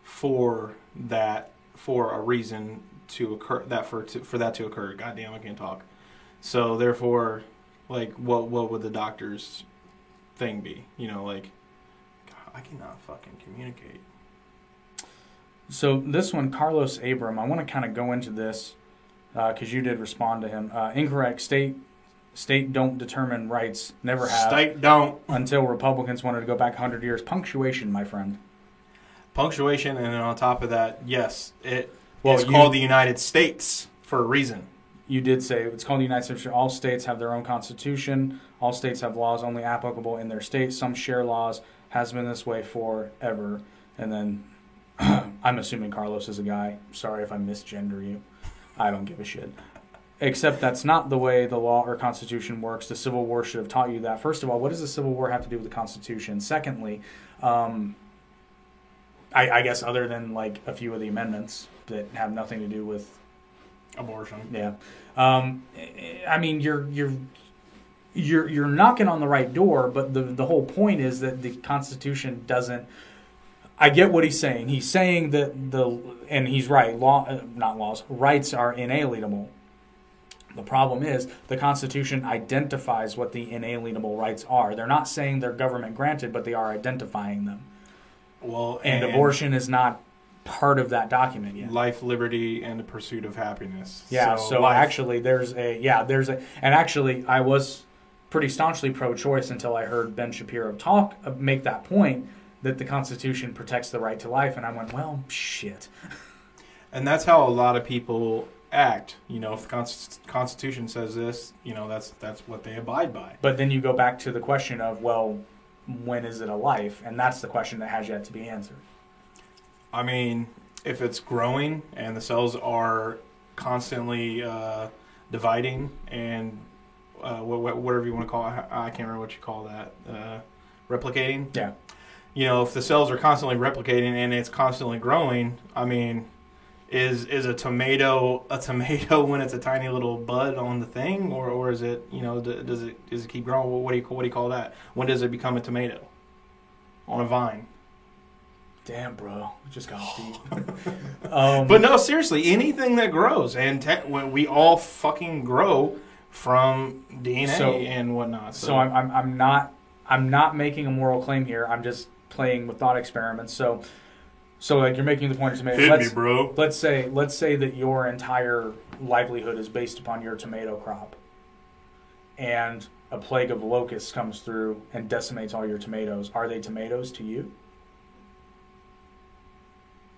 for that for a reason to occur that for to, for that to occur. God damn, I can't talk. So therefore, like, what what would the doctor's thing be? You know, like, God, I cannot fucking communicate. So this one, Carlos Abram, I want to kind of go into this because you did respond to him. Uh, incorrect. State state don't determine rights. Never have State don't until Republicans wanted to go back 100 years. Punctuation, my friend. punctuation, and then on top of that, yes, it Well, it's you- called the United States for a reason. You did say it's called the United States. All states have their own constitution. All states have laws only applicable in their state. Some share laws. Has been this way forever. And then I'm assuming Carlos is a guy. Sorry if I misgender you. I don't give a shit. Except that's not the way the law or constitution works. The Civil War should have taught you that. First of all, what does the Civil War have to do with the Constitution? Secondly, um, I, I guess other than like a few of the amendments that have nothing to do with Abortion. yeah. Um, I mean, you're you're you're you're knocking on the right door, but the the whole point is that the Constitution doesn't. I get what he's saying. He's saying that the and he's right. Law, uh, not laws, rights are inalienable. The problem is the Constitution identifies what the inalienable rights are. They're not saying they're government granted, but they are identifying them. Well, And, abortion is not part of that document yet. life, liberty, and the pursuit of happiness. Yeah, so, life- actually there's a yeah, there's a and actually I was pretty staunchly pro-choice until I heard Ben Shapiro talk uh, make that point that the Constitution protects the right to life and I went, well, shit. and that's how a lot of people act. You know, if the Const- Constitution says this, you know, that's that's what they abide by. But then you go back to the question of, well, when is it a life? And that's the question that has yet to be answered. I mean, if it's growing and the cells are constantly uh, dividing and uh, wha- wha- whatever you want to call it, I can't remember what you call that, uh, replicating. Yeah. You know, if the cells are constantly replicating and it's constantly growing, I mean, is is a tomato a tomato when it's a tiny little bud on the thing, or, or is it you know does it does it keep growing? What do you what do you call that? When does it become a tomato on a vine? Damn, bro, it just got deep. um, But no, seriously, anything that grows, and te- when we all fucking grow from DNA So- and whatnot. So, So I'm, I'm, I'm not I'm not making a moral claim here. I'm just playing with thought experiments. So so like you're making the point of tomato. hit let's, me, bro. let's say let's say that your entire livelihood is based upon your tomato crop, and a plague of locusts comes through and decimates all your tomatoes. Are they tomatoes to you?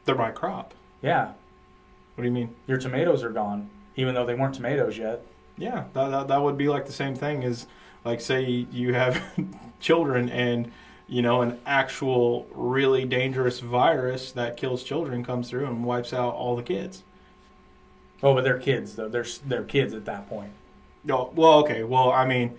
They're my crop. Yeah, What do you mean? your tomatoes are gone. even though they weren't tomatoes yet. Yeah, that, that, that would be like the same thing as, like, say you have children and, you know, an actual really dangerous virus that kills children comes through and wipes out all the kids. Oh, but they're kids though. They're they're kids at that point. No, well, okay. Well, I mean,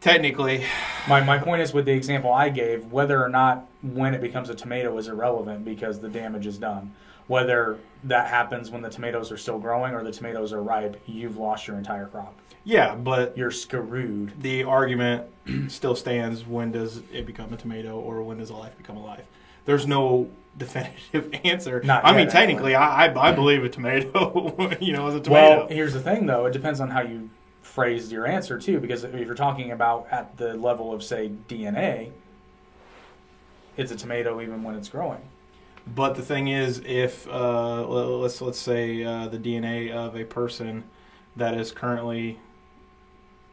technically, My my point is with the example I gave, whether or not when it becomes a tomato is irrelevant because the damage is done. Whether that happens when the tomatoes are still growing or the tomatoes are ripe, you've lost your entire crop. Yeah, but You're screwed. the argument still stands when does it become a tomato or when does a life become a life? There's no definitive answer. Not I mean, technically, I, I, I believe a tomato, you know, is a tomato. Well, here's the thing though, it depends on how you phrase your answer too, because if you're talking about at the level of say DNA, it's a tomato even when it's growing. But the thing is, if uh, let's let's say uh, the DNA of a person that is currently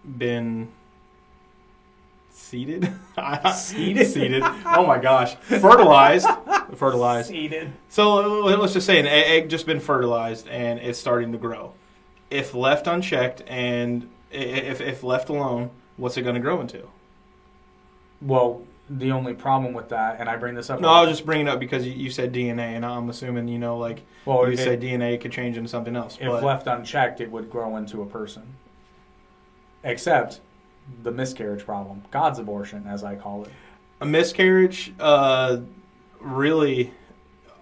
been seeded, Seeded? seeded. Oh my gosh, fertilized, fertilized. Seeded. So let's just say an egg just been fertilized and it's starting to grow. If left unchecked and if if left alone, what's it going to grow into? Well, the only problem with that, and I bring this up. No, I was just bringing it up because you, you said DNA, and I'm assuming you know like well, you said DNA could change into something else. if left unchecked, it would grow into a person. Except the miscarriage problem, God's abortion, as I call it. a miscarriage, uh, really,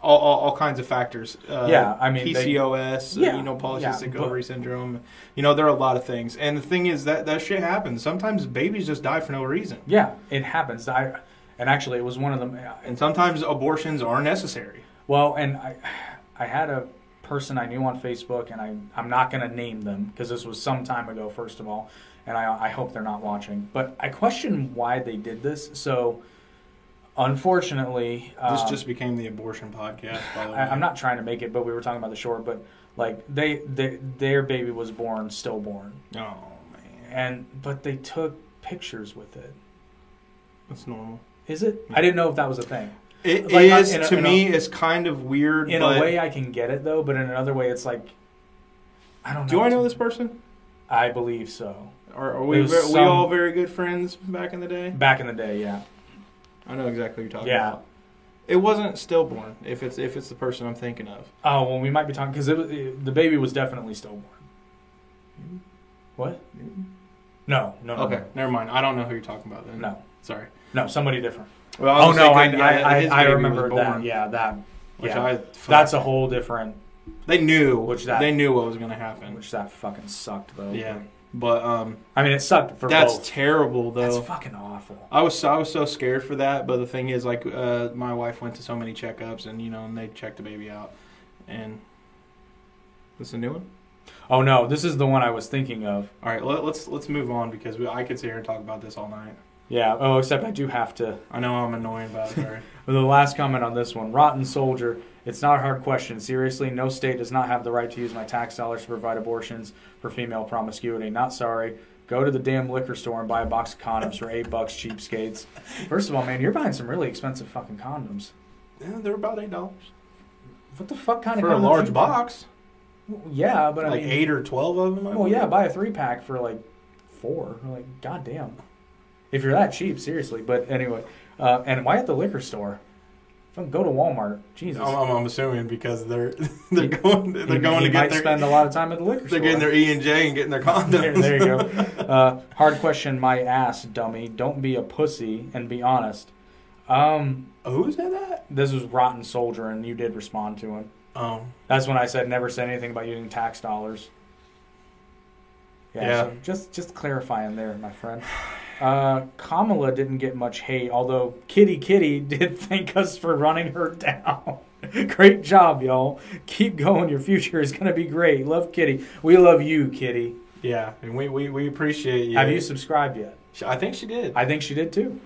all, all, all kinds of factors. Uh, Yeah, I mean, they- PCOS, Yeah, you know, polycystic yeah, ovary syndrome. You know, there are a lot of things, and the thing is that that shit happens. Sometimes babies just die for no reason, Yeah, it happens. I and actually, it was one of them. and sometimes abortions are necessary. Well, and I, I had a person I knew on Facebook, and I, I'm not going to name them because this was some time ago, first of all, and I, I hope they're not watching. But I question why they did this. So, unfortunately, This um, just became the abortion podcast. By the way, I, I'm not trying to make it, but we were talking about the short. But like they, they, their baby was born stillborn, Oh man, and but they took pictures with it. that's normal. Is it? I didn't know if that was a thing. It is Like, in a- to me. it's kind of weird. In a way, I can get it though, but in another way, it's like I don't know. do I know this person? I believe so. Or are we ver- we all very good friends back in the day? Back in the day, yeah. I know exactly what you're talking Yeah. about. It wasn't stillborn. If it's if it's the person I'm thinking of. Oh well, we might be talking because it, was- it, the baby was definitely stillborn. What? Mm-hmm. No, no, no. Okay, never mind. I don't know who you're talking about then. No, sorry. no, somebody different. Well, Oh no, I, yeah, I, I, I remember that. Yeah, that. Which yeah, I that's a whole different. they knew Which that- they knew what was going to happen. Which that fucking sucked though. Yeah. But um, I mean, it sucked for that's both. terrible though. That's fucking awful. I was so, I was so scared for that, but the thing is, like, uh, my wife went to so many checkups, and you know, and they checked the baby out, and this is a new one. Oh no, this is the one I was thinking of. All right, let, let's let's move on because we, I could sit here and talk about this all night. Yeah. Oh, except I do have to. I know I'm annoying about it. Sorry. The last comment on this one Rotten Soldier. It's not a hard question. Seriously, no state does not have the right to use my tax dollars to provide abortions for female promiscuity. Not sorry. Go to the damn liquor store and buy a box of condoms for eight bucks, cheapskates. First of all, man, you're buying some really expensive fucking condoms. yeah, they're about eight dollars What the fuck kind for of a large box. Yeah, but I like mean, eight or twelve of them. I Well, yeah, buy a three pack for like four. Like, goddamn. If you're that cheap, seriously. But anyway, uh, and why at the liquor store? Fucking Go to Walmart. Jesus. I'm, I'm, assuming because they're they're going they're He- going he to get their spend a lot of time at the liquor store. they're store. getting their E and J and getting their condoms. there, there you go. Uh, hard question, my ass, dummy. Don't be a pussy and be honest. Um, Who said that? this was Rotten Soldier, and you did respond to him. Oh, That's when I said never said anything about using tax dollars. Yeah, Yeah. So just just clarifying there, my friend. Uh, Kamala didn't get much hate, although Kitty Kitty did thank us for running her down. great job, y'all. Keep going. Your future is gonna be great. Love Kitty. We love you, Kitty. yeah, and we, we, we appreciate you. Have you subscribed yet? I think she did. I think she did too.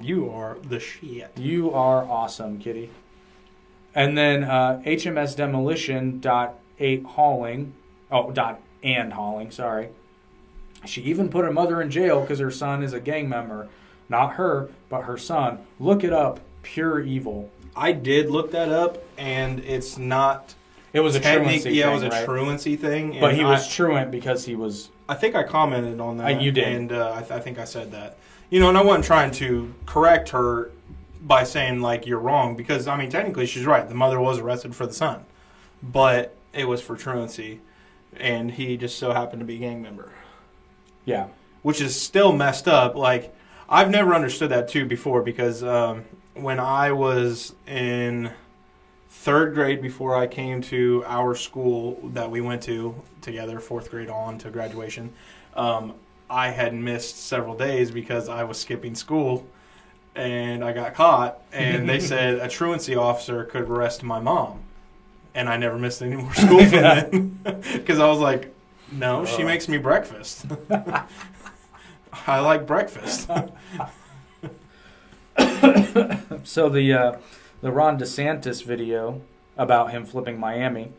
you are the shit. You are awesome, Kitty. And then uh, HMS Demolition dot eight hauling. Oh, dot and hauling. Sorry. She even put her mother in jail because her son is a gang member. Not her, but her son. Look it up. Pure evil. I did look that up, and it's not. It was a truancy yeah, thing, it was a right? truancy thing. But he was I- truant because he was. I think I commented on that. Uh, you did. and uh, I, th- I think I said that. You know, and I wasn't trying to correct her by saying like you're wrong because I mean technically she's right. The mother was arrested for the son, but it was for truancy, and he just so happened to be a gang member, Yeah. which is still messed up. Like I've never understood that too before because um, when I was in third grade before I came to our school that we went to together, fourth grade on to graduation, um, I had missed several days because I was skipping school and I got caught. And they said a truancy officer could arrest my mom. And I never missed any more school from then because I was like, no, she Oh. makes me breakfast. I like breakfast. So the uh, the Ron DeSantis video about him flipping Miami.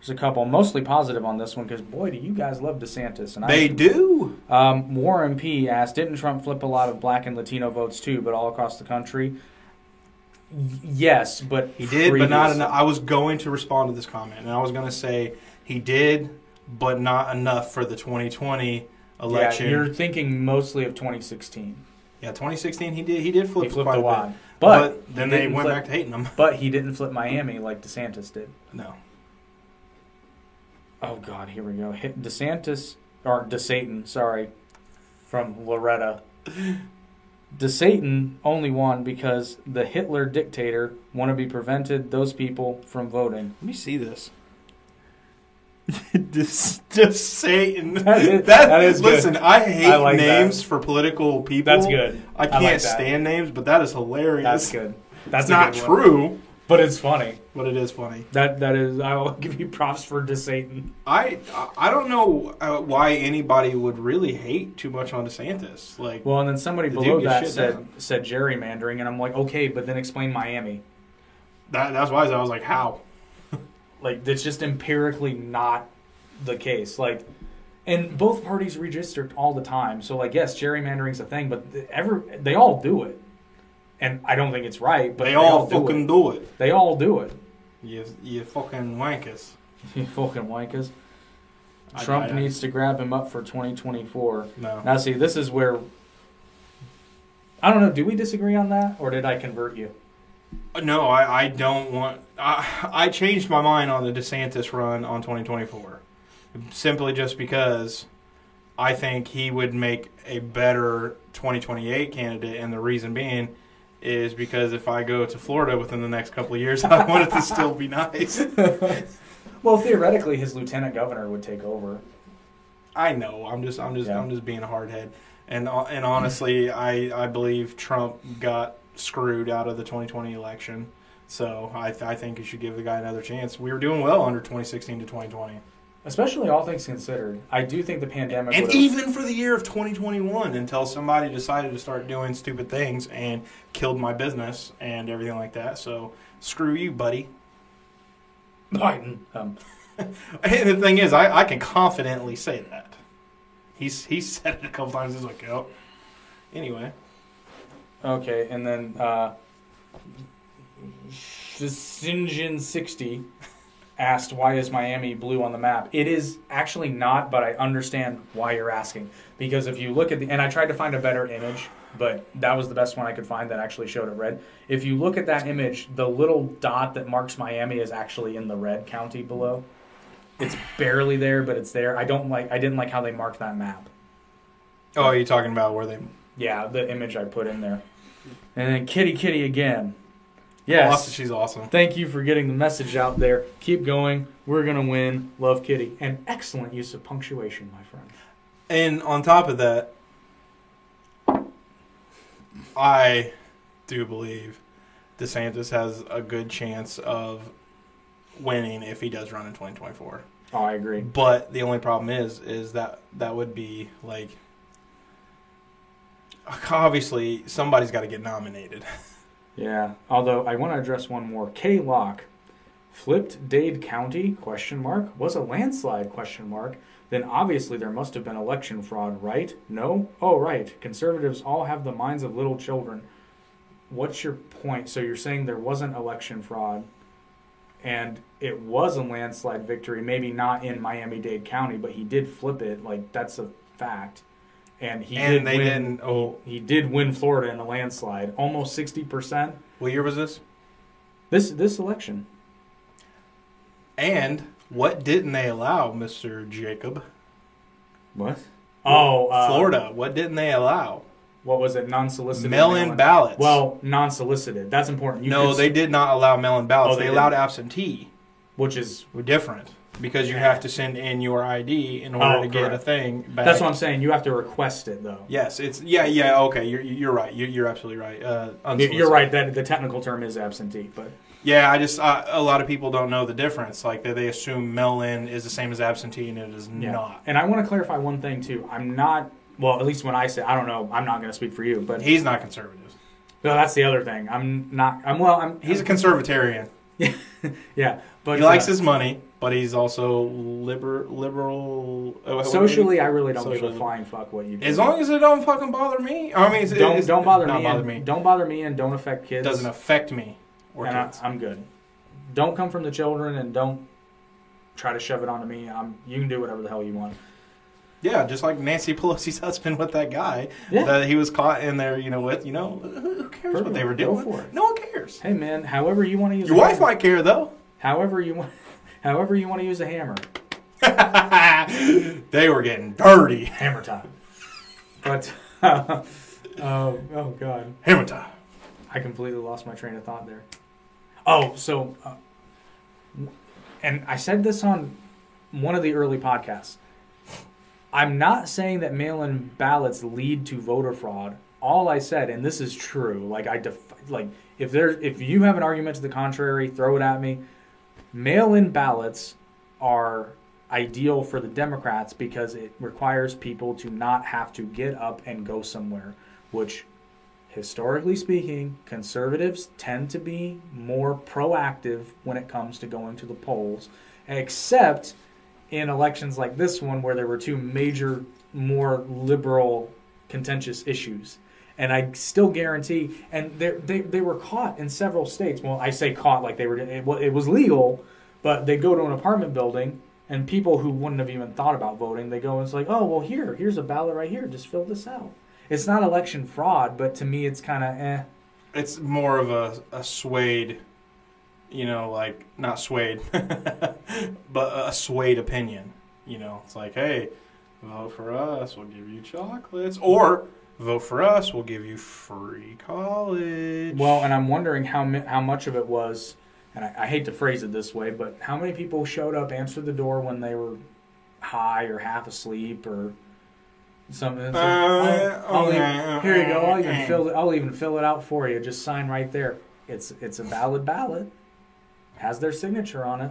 There's a couple, mostly positive on this one because boy, do you guys love DeSantis? And They I, do. Um, Warren P asked, didn't Trump flip a lot of black and Latino votes too, but all across the country? Yes, but He did, but not enough. I was going to respond to this comment, and I was going to say he did, but not enough for the 2020 election. Yeah, you're thinking mostly of 2016. Yeah, 2016 he did. He did flip he flipped quite a bit, but, but, then they went flip- back to hating him. But he didn't flip Miami like DeSantis did. No, Oh God, here we go. DeSantis or DeSatan, sorry, from Loretta. DeSatan only won because the Hitler dictator wanted to be prevented those people from voting. let me see this. just, just Satan. That is- that is good. listen. I hate I like that. names for political people. That's good. I I can't like stand names, but that is hilarious. That's good. That's It's a not good one. But it's funny. but it is funny. That that is. I will give you props for DeSatan. I I don't know uh, why anybody would really hate too much on DeSantis. Like Well, and then somebody The below that said done. said gerrymandering, and I'm like, okay, but then explain Miami. that. That's why I was like, how? Like that's just empirically not the case. Like, and both parties redistrict all the time. So like, yes, gerrymandering's a thing, but th- ever they all do it, and I don't think it's right. But they, all, do fucking it. do it. They all do it. You you fucking wankers. You fucking wankers. I- Trump I- I- needs to grab him up for 2024. No. Now, see, this is where I don't know. Do we disagree on that, or did I convert you? Uh, no, I, I don't want. I, I changed my mind on the DeSantis run on 2024, simply just because I think he would make a better 2028 candidate, and the reason being is because if I go to Florida within the next couple of years, I want it to still be nice. Well, theoretically, his lieutenant governor would take over. I know. I'm just I'm just Yeah. I'm just being a hardhead, and uh, and honestly, I I believe Trump got screwed out of the 2020 election. So I th- I think you should give the guy another chance. We were doing well under 2016 to 2020, Especially all things considered, I do think the pandemic. and even for the year of 2021, until somebody decided to start doing stupid things and killed my business and everything like that. So screw you, buddy. Biden. Um, And the thing is, I, I can confidently say that. He's he's said it a couple times. He's like, yep. Anyway. okay, and then uh, Sinjin sixty asked, "Why is Miami blue on the map?" It is actually not, but I understand why you're asking because if you look at the and I tried to find a better image, but that was the best one I could find that actually showed it red. If you look at that image, the little dot that marks Miami is actually in the red county below. It's barely there, but it's there. I don't like. I didn't like how they marked that map. Oh, are you talking about where they Yeah, the image I put in there. And then Kitty Kitty again. Yes. She's awesome. Thank you for getting the message out there. Keep going. We're going to win. Love Kitty. And excellent use of punctuation, my friend. And on top of that, I do believe DeSantis has a good chance of winning if he does run in 2024. Oh, I agree. But the only problem is, is that that would be like, obviously somebody's got to get nominated. Yeah. Although I want to address one more. K Lock flipped Dade County question mark was a landslide question mark. Then obviously there must have been election fraud, right? No? Oh, right. Conservatives all have the minds of little children. What's your point? So you're saying there wasn't election fraud? and it was a landslide victory. Maybe not in Miami Dade County, but he did flip it. Like that's a fact. And he And did they win, didn't- oh. he, he did win Florida in a landslide, almost sixty percent. What year was this? This this election. And what didn't they allow, Mister Jacob? What? Oh, uh, Florida. What didn't they allow? What was it? Non-solicited Mail-in ballots. Well, non-solicited. That's important. You no, could- they did not allow mail-in ballots. Oh, they they allowed absentee. which is different because you have to send in your ID in order Oh, to get a thing back. that's what I'm saying. You have to request it though. Yes, it's yeah, yeah. Okay, you're you're right. You're, you're absolutely right. Uh. You're right. That the technical term is absentee, but Yeah, I just uh, a lot of people don't know the difference. Like they, they assume mail-in is the same as absentee, and it is yeah. not. And I want to clarify one thing too. I'm not. Well, at least when I say I don't know, I'm not going to speak for you, but He's not conservative. no, that's the other thing. I'm not. I'm well. I'm. He's a conservatarian. yeah, but he likes uh, his money, but he's also liber, liberal. Uh, what- socially. I really don't give a flying fuck what you do. As long as it don't fucking bother me. I mean, it's, don't it's, don't bother me. bother and, me. Don't bother me, and don't affect It kids. doesn't affect me or and I, kids. I'm good. Don't come from the children, and don't try to shove it onto me. I'm. You can do whatever the hell you want. Yeah, just like Nancy Pelosi's husband with that guy Yeah. that he was caught in there, you know, with. You know, who cares what they were doing? for it. No one cares. Hey man, however you want to use Your wife might care though. however you want, however you want to use a hammer, they were getting dirty. hammer time. But oh oh god, Hammer time. I completely lost my train of thought there. Oh, so, uh, and I said this on one of the early podcasts. I'm not saying that mail-in ballots lead to voter fraud. All I said, and this is true, like I def- like if there if you have an argument to the contrary, throw it at me. Mail-in ballots are ideal for the Democrats because it requires people to not have to get up and go somewhere, which historically speaking, conservatives tend to be more proactive when it comes to going to the polls, except in elections like this one where there were two major, more liberal, contentious issues. And I still guarantee, and they they were caught in several states. Well, I say caught like they were. It, it was legal, but they go to an apartment building, and people who wouldn't have even thought about voting, they go and it's like, oh well, here, here's a ballot right here. Just fill this out. It's not election fraud, but to me, it's kind of eh. It's more of a, a swayed, you know, like not swayed, but a swayed opinion. You know, it's like, hey, vote for us, we'll give you chocolates, or vote for us, we'll give you free college. Well, and I'm wondering how mi- how much of it was, and I, I hate to phrase it this way, but how many people showed up, answered the door when they were high or half asleep or something? It's like, Uh, I'll- I'll okay, even- here you go. I'll even okay. fill it. I'll even fill it out for you. Just sign right there. It's it's a valid ballot. Has their signature on it.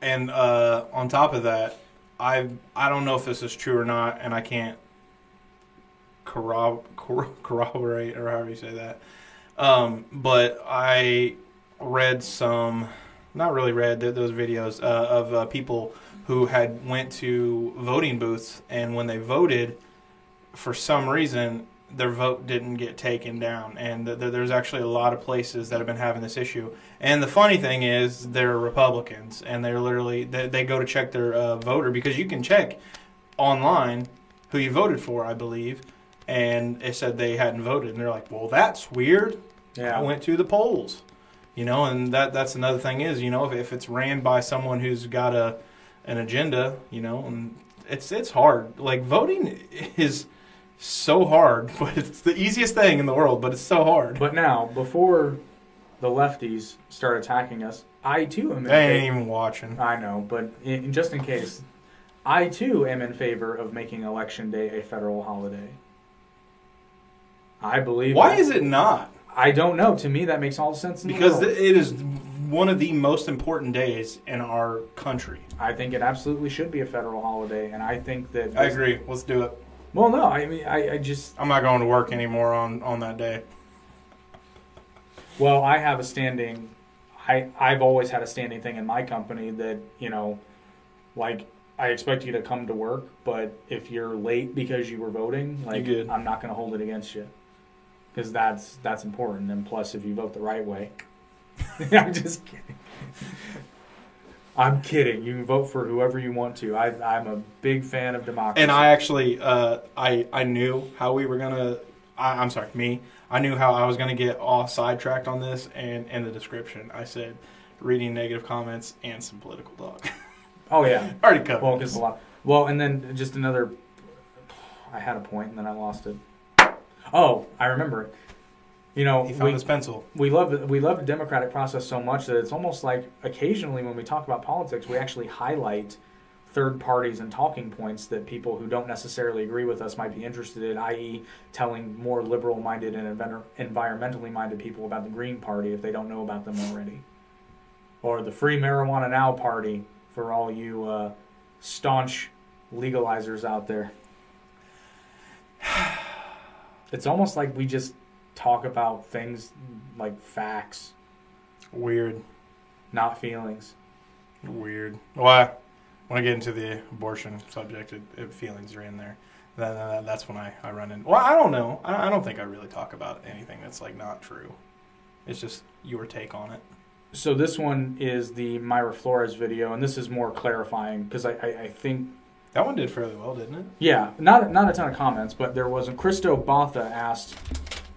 And uh, on top of that, I I don't know if this is true or not, and I can't corrob- cor- corroborate or however you say that. Um, but I read some, not really read th- those videos uh, of uh, people who had went to voting booths, and when they voted, for some reason their vote didn't get taken down, and th- th- there's actually a lot of places that have been having this issue. And the funny thing is, they're Republicans, and they're literally they, they go to check their uh, voter because you can check online who you voted for, I believe, and it said they hadn't voted, and they're like, "Well, that's weird." Yeah. I went to the polls, you know, and that that's another thing is, you know, if, if it's ran by someone who's got a an agenda, you know, and it's it's hard. Like voting is so hard, but it's the easiest thing in the world, but it's so hard. But now, before the lefties start attacking us, I too am. in They favor- ain't even watching. I know, but in, just in case, I too am in favor of making Election Day a federal holiday. I believe. Why that- is it not? I don't know. To me, that makes all the sense in Because the world. it is one of the most important days in our country. I think it absolutely should be a federal holiday, and I think that. I agree. Let's do it. Well, no, I mean, I, I just. I'm not going to work anymore on on that day. Well, I have a standing. I I've always had a standing thing in my company that you know, like I expect you to come to work, but if you're late because you were voting, like. I'm not going to hold it against you, because that's that's important. And plus, if you vote the right way, I'm just kidding. I'm kidding. You can vote for whoever you want to. I, I'm a big fan of democracy. And I actually, uh, I I knew how we were gonna. I, I'm sorry, me. I knew how I was gonna get all sidetracked on this, and in the description, I said reading negative comments and some political talk. oh yeah. Already covered. Well, a lot. Well, and then just another. I had a point and then I lost it. Oh, I remember it. You know, he found we, his pencil. we love we love the democratic process so much that it's almost like occasionally when we talk about politics, we actually highlight third parties and talking points that people who don't necessarily agree with us might be interested in, i.e., telling more liberal-minded and envir- environmentally minded people about the Green Party if they don't know about them already, or the Free Marijuana Now Party for all you uh, staunch legalizers out there. It's almost like we just talk about things like facts, Weird. not feelings. Weird. Why? When I get into the abortion subject, it, it, feelings are in there. Then uh, that's when I, I run in. Well, I don't know. I, I don't think I really talk about anything that's like not true. It's just your take on it. So this one is the Mayra Flores video, and this is more clarifying because I, I, I think That one did fairly well, didn't it? yeah, not not a ton of comments, but there wasn't. Christo Botha asked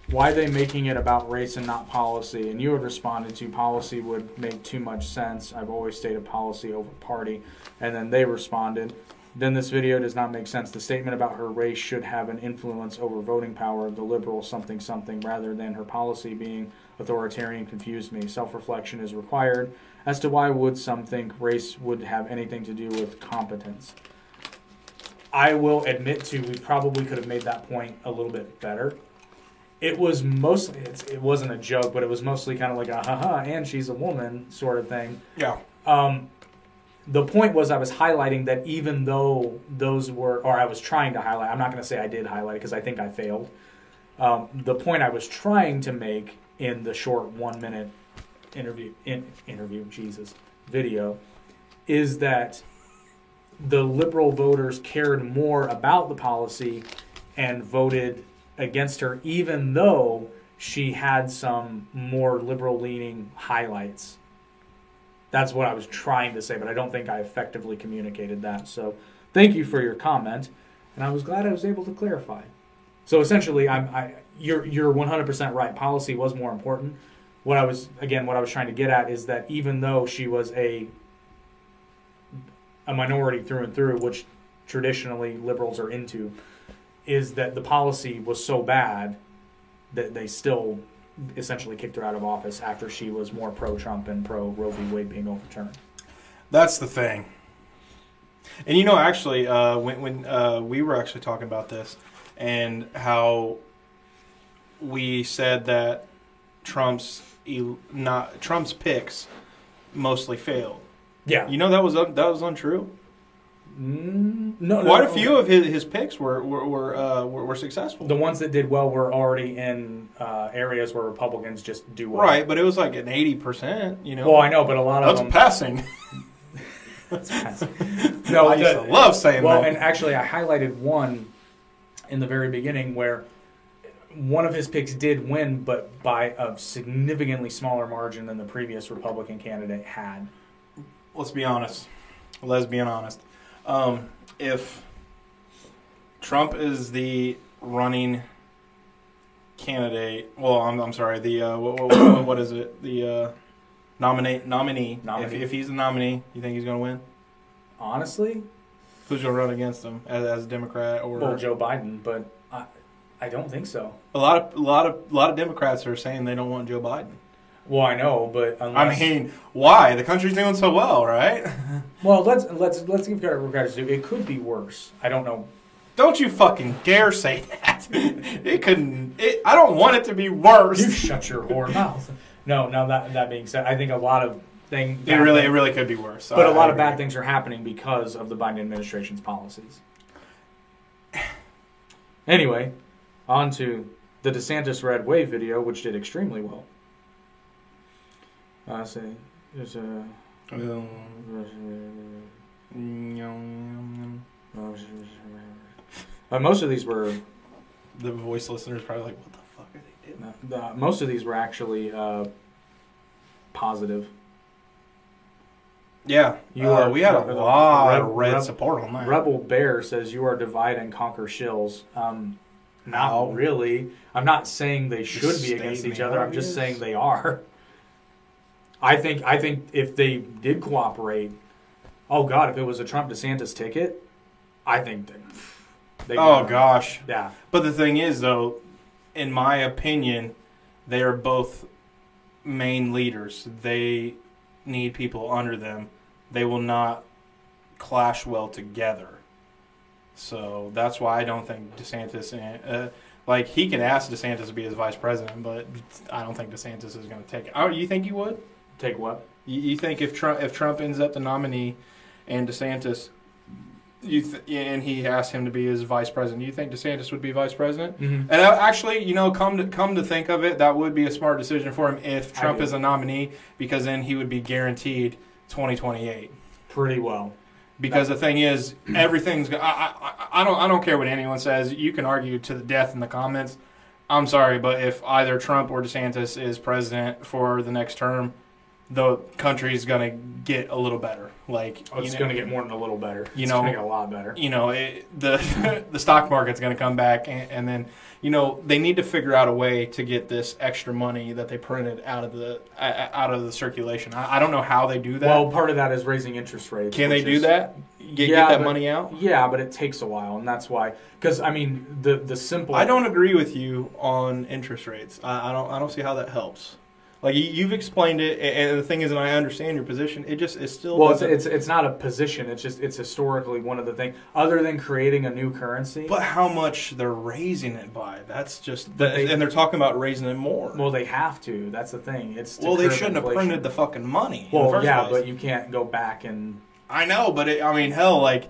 why they making it about race and not policy, and you had responded to policy would make too much sense. I've always stated policy over party, and then they responded. Then this video does not make sense. The statement about her race should have an influence over voting power of the liberal something something rather than her policy being authoritarian confused me. Self-reflection is required as to why would some think race would have anything to do with competence. I will admit to we probably could have made that point a little bit better. It was mostly it's, it wasn't a joke, but it was mostly kind of like a haha and she's a woman sort of thing. Yeah. Um, the point was I was highlighting that even though those were, or I was trying to highlight, I'm not going to say I did highlight because I think I failed. Um, the point I was trying to make in the short one minute interview, in, interview, Jesus, video, is that the liberal voters cared more about the policy and voted against her, even though she had some more liberal leaning highlights. That's what I was trying to say, but I don't think I effectively communicated that. So thank you for your comment, and I was glad I was able to clarify. So essentially, I'm I you're you're 100% right. Policy was more important. What I was again, what I was trying to get at is that even though she was a a minority through and through, which traditionally liberals are into, is that the policy was so bad that they still essentially kicked her out of office after she was more pro-Trump and pro Roe v. Wade being overturned. That's the thing. And you know, actually, uh, when when uh, we were actually talking about this and how we said that Trump's not Trump's picks mostly failed. Yeah, You know that was un- that was untrue. mm, no, no, Quite no. a few of his, his picks were were were, uh, were were successful. The ones that did well were already in uh, areas where Republicans just do well. Right, but it was like an eighty percent. You know, Well, I know, but a lot of that's them. passing. no, I the- love saying well, that. Well, and actually, I highlighted one in the very beginning where one of his picks did win, but by a significantly smaller margin than the previous Republican candidate had. Let's be honest. Let's be honest. Um, if Trump is the running candidate, well, I'm, I'm sorry, the uh, what, what, what is it? The uh, nominate nominee. Nominee. If, if he's the nominee, you think he's going to win? Honestly, Who's going to run against him as, as a Democrat or well, Joe Biden, but I, I don't think so. a lot of a lot of a lot of Democrats are saying they don't want Joe Biden. Well, I know, but I unless mean, why? The country's doing so well, right? well, let's let's let's give credit where credit's due. It could be worse. I don't know. Don't you fucking dare say that. It couldn't. It, I don't want it to be worse. You shut your whore mouth. No, now that that being said, I think a lot of things. It really, it really could be worse. But a a lot of bad things are happening because of the Biden administration's policies. Anyway, on to the DeSantis Red Wave video, which did extremely well. I say there's a. Uh, most of these were The voice listeners probably like, what the fuck are they doing? uh, the, most of these were actually uh, positive. Yeah, You uh, are- we had a lot of Re- red support on that. Rebel Bear says you are divide and conquer shills. Um, not How? really. I'm not saying they should be against each other. I'm just saying they are. I think I think if they did cooperate, oh god, if it was a Trump DeSantis ticket, I think that. They oh gosh, Yeah. But the thing is, though, in my opinion, they are both main leaders. They need people under them. They will not clash well together. So that's why I don't think DeSantis, and, uh, like, he can ask DeSantis to be his vice president, but I don't think DeSantis is going to take it. Oh, you think he would? Take what? You, you think if Trump if Trump ends up the nominee and DeSantis, you th- and he asked him to be his vice president, you think DeSantis would be vice president? Mm-hmm. And uh, actually, you know, come to come to think of it, that would be a smart decision for him if Trump is a nominee, because then he would be guaranteed 2028. Pretty well. Because the thing is, everything's. I, I I don't I don't care what anyone says. You can argue to the death in the comments. I'm sorry, but if either Trump or DeSantis is president for the next term, the country's gonna get a little better. Like Oh, it's you know- to get more than a little better. You it's know- get a lot better. you know it, the the stock market's going to come back and, and then you know they need to figure out a way to get this extra money that they printed out of the uh, out of the circulation I, I don't know how they do that Well, part of that is raising interest rates. can they do is- that get, Yeah, get that but- money out Yeah, but it takes a while, and that's why. Because I mean, the the simple. i don't agree with you on interest rates i, I don't i don't see how that helps like you, you've explained it and the thing is and i understand your position it just it still Well, it's, it's it's not a position. It's just it's historically one of the things. Other than creating a new currency, but how much they're raising it by that's just But they- and they're talking about raising it more well, they have to. That's the thing. It's well they shouldn't have printed the fucking money Well, yeah, place. but you can't go back and. I know, but it, I mean, hell, like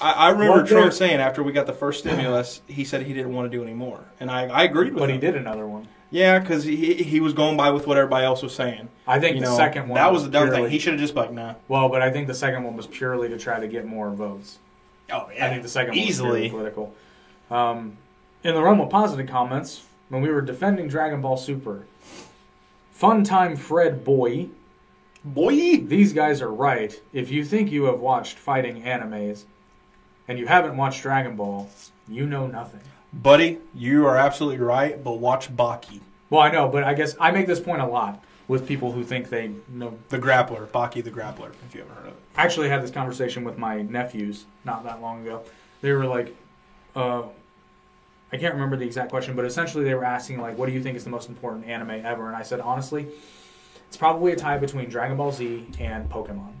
I, remember Well, Trump saying after we got the first stimulus, he said he didn't want to do any more, and I, I agreed with But him. he did another one. Yeah, because he he was going by with what everybody else was saying. I think you the know, second one. that was the dumb purely, thing. He should have just like, nah. Well, but I think the second one was purely to try to get more votes. Oh yeah, I think the second one was easily. political. Um, in the realm of positive comments, when we were defending Dragon Ball Super, Fun Time Fred Boy, Boy, these guys are right. If you think you have watched fighting animes and you haven't watched Dragon Ball, you know nothing. Buddy, you are absolutely right. But watch Baki, Well, I know, but I guess I make this point a lot with people who think they know. the grappler, Baki the grappler. If you haven't heard of it, I actually had this conversation with my nephews not that long ago. They were like, uh, I can't remember the exact question, but essentially they were asking like, "What do you think is the most important anime ever?" And I said, honestly, it's probably a tie between Dragon Ball Z and Pokemon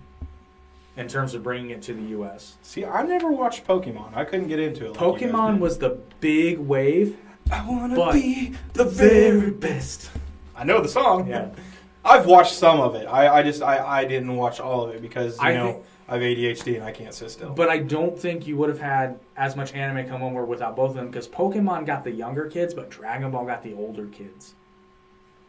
in terms of bringing it to the U.S. see, I never watched Pokemon. I couldn't get into it. like Pokemon was the big wave, I wanna but be the very best. I know the song. Yeah, I've watched some of it. I, I just I, I didn't watch all of it because you I know think- I have ADHD and I can't sit still. but I don't think you would have had as much anime come over without both of them because Pokemon got the younger kids, but Dragon Ball got the older kids.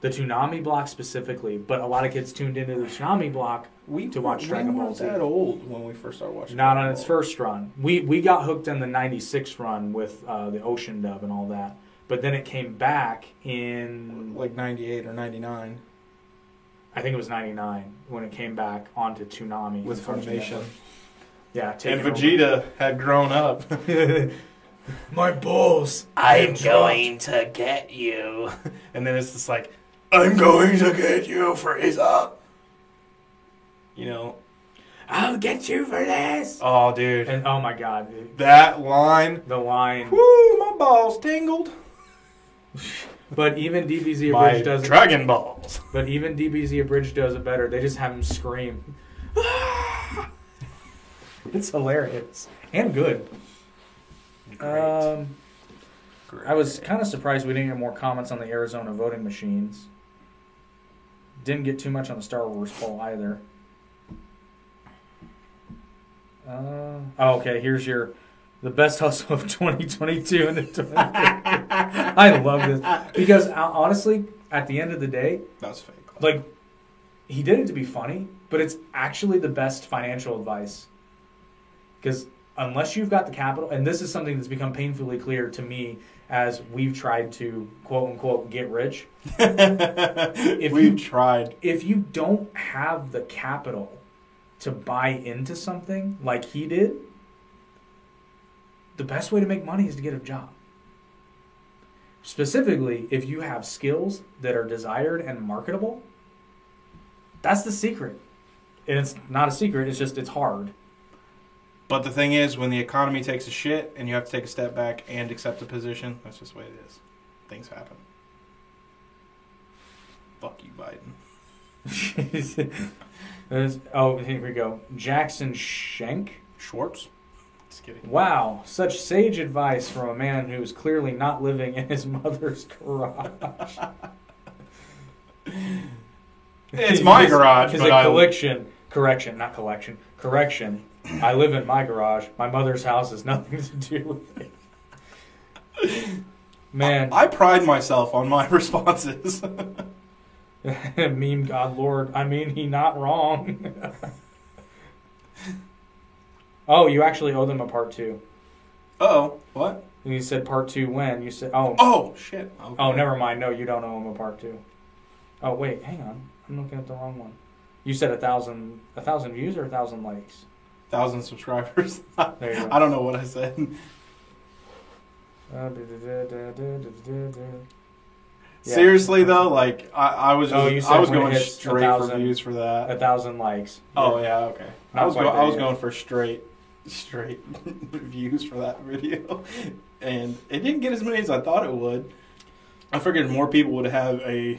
The Toonami block specifically, but a lot of kids tuned into the Toonami block we to watch we Dragon Ball weren't Z. that old when we first started watching. not Dragon on its Ball. first run. We we got hooked in the '96 run with uh, the Ocean dub and all that, but then it came back in like '98 or '99 I think it was '99 when it came back onto Toonami with Cartoon Funimation, Yeah, and taking over. Vegeta had grown up. My balls. I'm going to get you, and then it's just like I'm going to get you, Frieza. you know, I'll get you for this. oh dude, And oh my god, dude, that line. the line. Woo, my balls tingled. But even DBZ My Abridged does it. Dragon Balls. But even DBZ Abridged does it better. They just have him scream. it's hilarious and good. Um, I was kind of surprised we didn't get more comments on the Arizona voting machines. Didn't get too much on the Star Wars poll either. Uh, oh, okay. Here's your the best hustle of 2022 and the 20. I love this because uh, honestly, at the end of the day, That's fake. like he did it to be funny, but it's actually the best financial advice. Because unless you've got the capital, and this is something that's become painfully clear to me as we've tried to quote unquote get rich. if you- we tried, If you don't have the capital to buy into something like he did, the best way to make money is to get a job. Specifically, if you have skills that are desired and marketable, that's the secret. And it's not a secret, it's just it's hard. But the thing is, when the economy takes a shit and you have to take a step back and accept a position, that's just the way it is. Things happen. Fuck you, Biden. Oh, here we go. Jackson Schenk. Schwartz. Just kidding. Wow, such sage advice from a man who's clearly not living in his mother's garage. It's my His- garage, His but I- collection, correction, not collection, correction. I live in my garage. My mother's house has nothing to do with it. Man, I pride myself on my responses. meme God Lord. I mean, he not wrong. oh, you actually owe them a part two. oh, what? And you said part two when? You said oh Oh shit. Oh, okay. oh never mind. No, you don't owe him a part two. Oh wait, hang on. I'm looking at the wrong one. You said a thousand a thousand views or a thousand likes. Thousand subscribers. There you go. I don't know what I said. Uh. Yeah. Seriously though, like I, I was, Oh, you said I was going straight for views for that. A thousand likes. Oh yeah, okay. I was go- I was going for straight, straight views for that video, and it didn't get as many as I thought it would. I figured more people would have a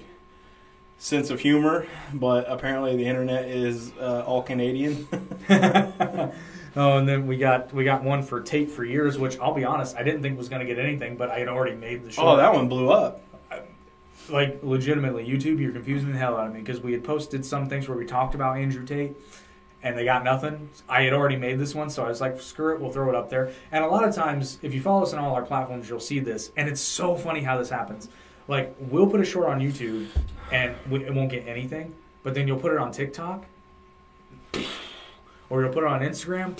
sense of humor, but apparently the internet is uh, all Canadian. oh, and then we got we got one for Tate for years, which I'll be honest, I didn't think was going to get anything, but I had already made the show. oh, that one blew up. like legitimately YouTube, you're confusing the hell out of me because we had posted some things where we talked about Andrew Tate and they got nothing. I had already made this one, so I was like, screw it, we'll throw it up there. And a lot of times, if you follow us on all our platforms, you'll see this, and it's so funny how this happens. Like we'll put a short on YouTube and we, it won't get anything, but then you'll put it on TikTok or you'll put it on Instagram.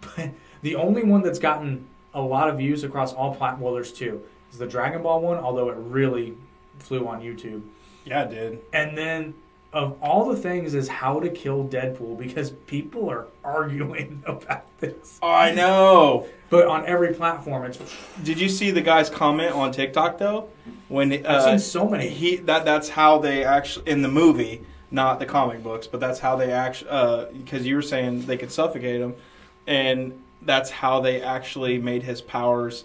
But the only one that's gotten a lot of views across all platforms, well, there's two. Is the Dragon Ball one, although it really flew on YouTube. Yeah, it did. And then of all the things is how to kill Deadpool because people are arguing about this. Oh, I know. But on every platform, it's Did you see the guy's comment on TikTok though? When uh, I've seen so many. he that that's how they actually in the movie, not the comic books, but that's how they actually because you were saying they could suffocate him, and that's how they actually made his powers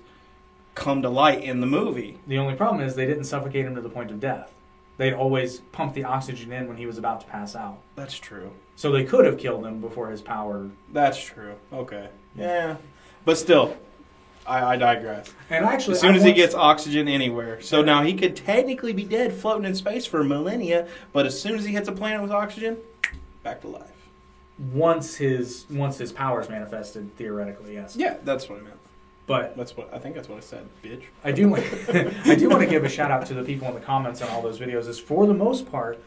come to light in the movie. the only problem is they didn't suffocate him to the point of death. They'd always pump the oxygen in when he was about to pass out. That's true. So they could have killed him before his power. That's true. Okay. Yeah, but still, I, I digress. And actually, As soon I as he gets oxygen anywhere, so now he could technically be dead, floating in space for millennia. But as soon as he hits a planet with oxygen, back to life. once his once his powers manifested, theoretically, yes. Yeah, that's what I meant. But That's what I think. That's what I said, bitch. I do want I do want to give a shout out to the people in the comments on all those videos. Is for the most part,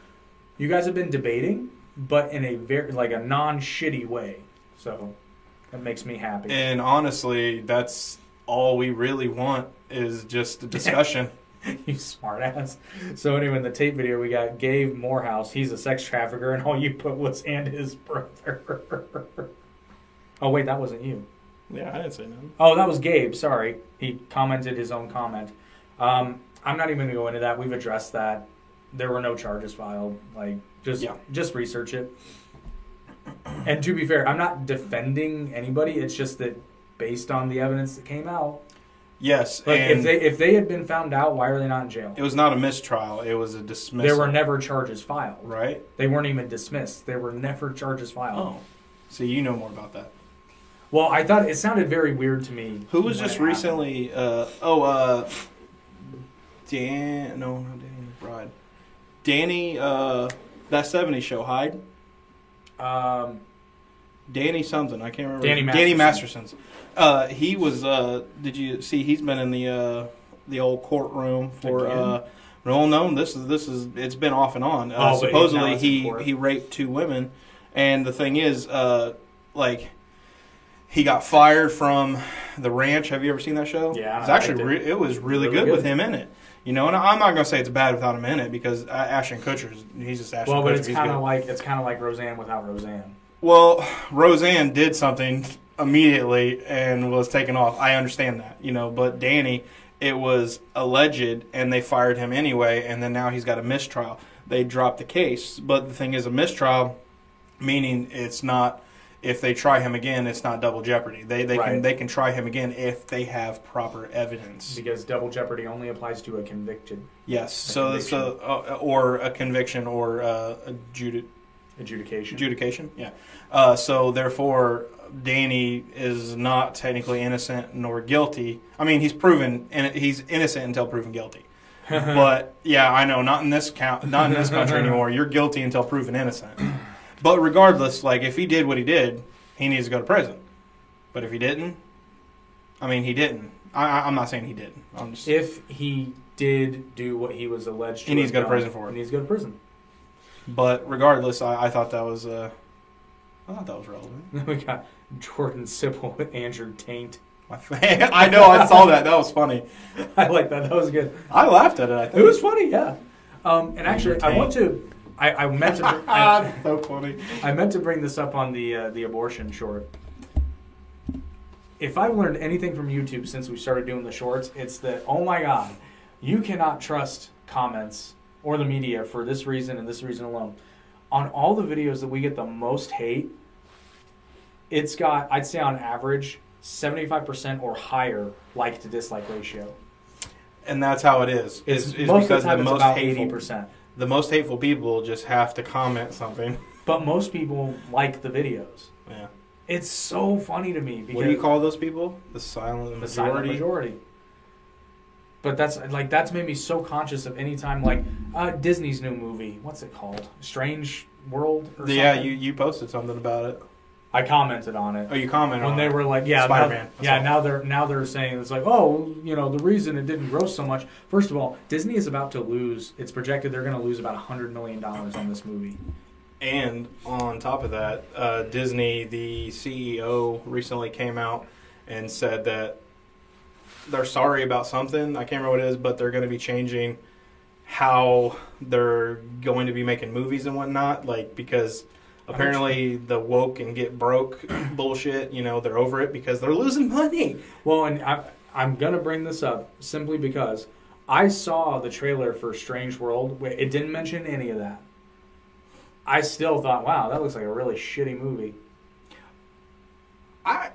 you guys have been debating, but in a very like a non shitty way. So that makes me happy. And honestly, that's all we really want is just a discussion. you smartass. So anyway, in the Tate video, we got Gabe Morehouse. He's a sex trafficker, and all you put was and his brother. oh wait, that wasn't you. Yeah, I didn't say nothing. Oh, that was Gabe. Sorry, he commented his own comment. Um, I'm not even going to go into that. We've addressed that. There were no charges filed. Like, just Yeah. just research it. And to be fair, I'm not defending anybody. It's just that based on the evidence that came out, Yes, like and if they if they had been found out, why are they not in jail? it was not a mistrial; it was a dismissal. There were never charges filed. right. They weren't even dismissed. There were never charges filed. Oh, so you know more about that. Well, I thought it sounded very weird to me. Who was just happened. recently? Uh, oh, uh, Dan. No, not Danny McBride. Danny. Uh, that '70s show, Hyde. Um, Danny something. I can't remember. Danny Danny Masterson's. Uh, he was. Uh, did you see? He's been in the uh, the old courtroom for. Again? Uh, well, no, this is this is it's been off and on. Uh, Oh, but he- now supposedly he he raped two women, and the thing is, uh, like he got fired from the ranch. Have you ever seen that show? Yeah, it's actually liked re- it was really, Really good, good. with him in it. You know, and I'm not gonna say it's bad without him in it because uh, Ashton Kutcher's he's just Ashton Well, Kutcher. but it's kind of like it's kind of like Roseanne without Roseanne. Well, Roseanne did something immediately and was taken off. I understand that, you know, but Danny, it was alleged and they fired him anyway, and then now he's got a mistrial. They dropped the case, but the thing is, a mistrial meaning it's not. If they try him again, it's not double jeopardy. They they can they can try him again if they have proper evidence. Because double jeopardy only applies to a convicted Yes. So so uh, or a conviction or uh, a judi- adjudication. adjudication. Yeah. Uh, so therefore, Danny is not technically innocent nor guilty. I mean, he's proven and he's innocent until proven guilty. but yeah, I know, not in this count, not in this country anymore. You're guilty until proven innocent. But regardless, like if he did what he did, he needs to go to prison. But if he didn't, I mean, he didn't. I, I- I'm not saying he didn't. I'm just. if he did do what he was alleged to He needs to go to prison for it. He needs to go to prison. But regardless, I, I thought that was. Uh, I thought that was relevant. we got Jordan Sipple with Andrew Taint. I know. I saw that. That was funny. I like that. That was good. I laughed at it. I think It was funny, yeah. Um, and actually, I want to. I, I meant to. br- I, so funny. I meant to bring this up on the uh, the abortion short. If I've learned anything from YouTube since we started doing the shorts, it's that oh my god, you cannot trust comments or the media for this reason and this reason alone. On all the videos that we get the most hate, it's got I'd say on average seventy five percent or higher like to dislike ratio. And that's how it is. It's, It's, it's most because of the time the it's most about eighty hateful, percent. The most hateful people just have to comment something. But most people like the videos. Yeah. It's so funny to me because What do you call those people? The silent the majority. silent majority. But that's like that's made me so conscious of any time like uh, Disney's new movie. What's it called? Strange World. Or Yeah, something? you you posted something about it. I commented on it Oh, you commented when on they it. were like, yeah, Spider-Man. Now, yeah. all. Now they're now they're saying it's like, oh, you know, the reason it didn't gross so much. First of all, Disney is about to lose. It's projected they're going to lose about a hundred million dollars on this movie. And on top of that, uh, Disney, the CEO, recently came out and said that they're sorry about something. I can't remember what it is, but they're going to be changing how they're going to be making movies and whatnot. Like because apparently the woke and get broke bullshit, you know, they're over it because they're losing money. Well, and I, I'm gonna bring this up simply because I saw the trailer for Strange World. It didn't mention any of that. I still thought, wow, that looks like a really shitty movie. I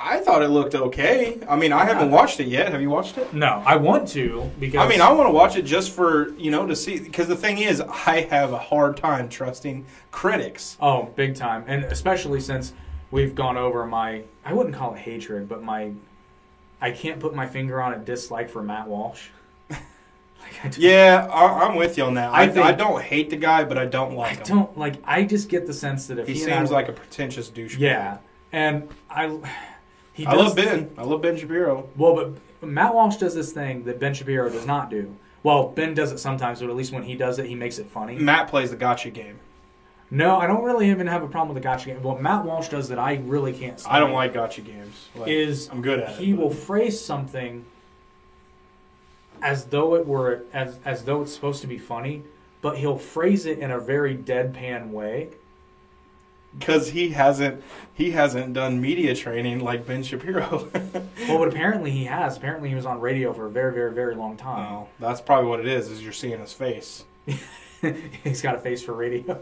I thought it looked okay. I mean, I haven't watched it yet. Have you watched it? No, I want to because I mean, I want to watch it just for you know to see because the thing is, I have a hard time trusting critics. oh, big time, and especially since we've gone over my I wouldn't call it hatred, but my I can't put my finger on a dislike for Matt Walsh. like I don't, Yeah, I, I'm with you on that. I I, think- I don't hate the guy, but I don't I like him. don't like. I just get the sense that if He he, and I seems were- like a pretentious douchebag. yeah, and I he I love Ben. I love Ben Shapiro. Well, but Matt Walsh does this thing that Ben Shapiro does not do. Well, Ben does it sometimes, but at least when he does it, he makes it funny. Matt plays the gotcha game. No, I don't really even have a problem with the gotcha game. What Matt Walsh does that I really can't stand I don't like gotcha games. Like, is I'm good at he it. but- will phrase something as though it were as as though it's supposed to be funny, but he'll phrase it in a very deadpan way. Because he hasn't he hasn't done media training like Ben Shapiro. Well, but apparently he has. Apparently he was on radio for a very, very, very long time. oh, that's probably what it is. Is you're seeing his face. He's got a face for radio.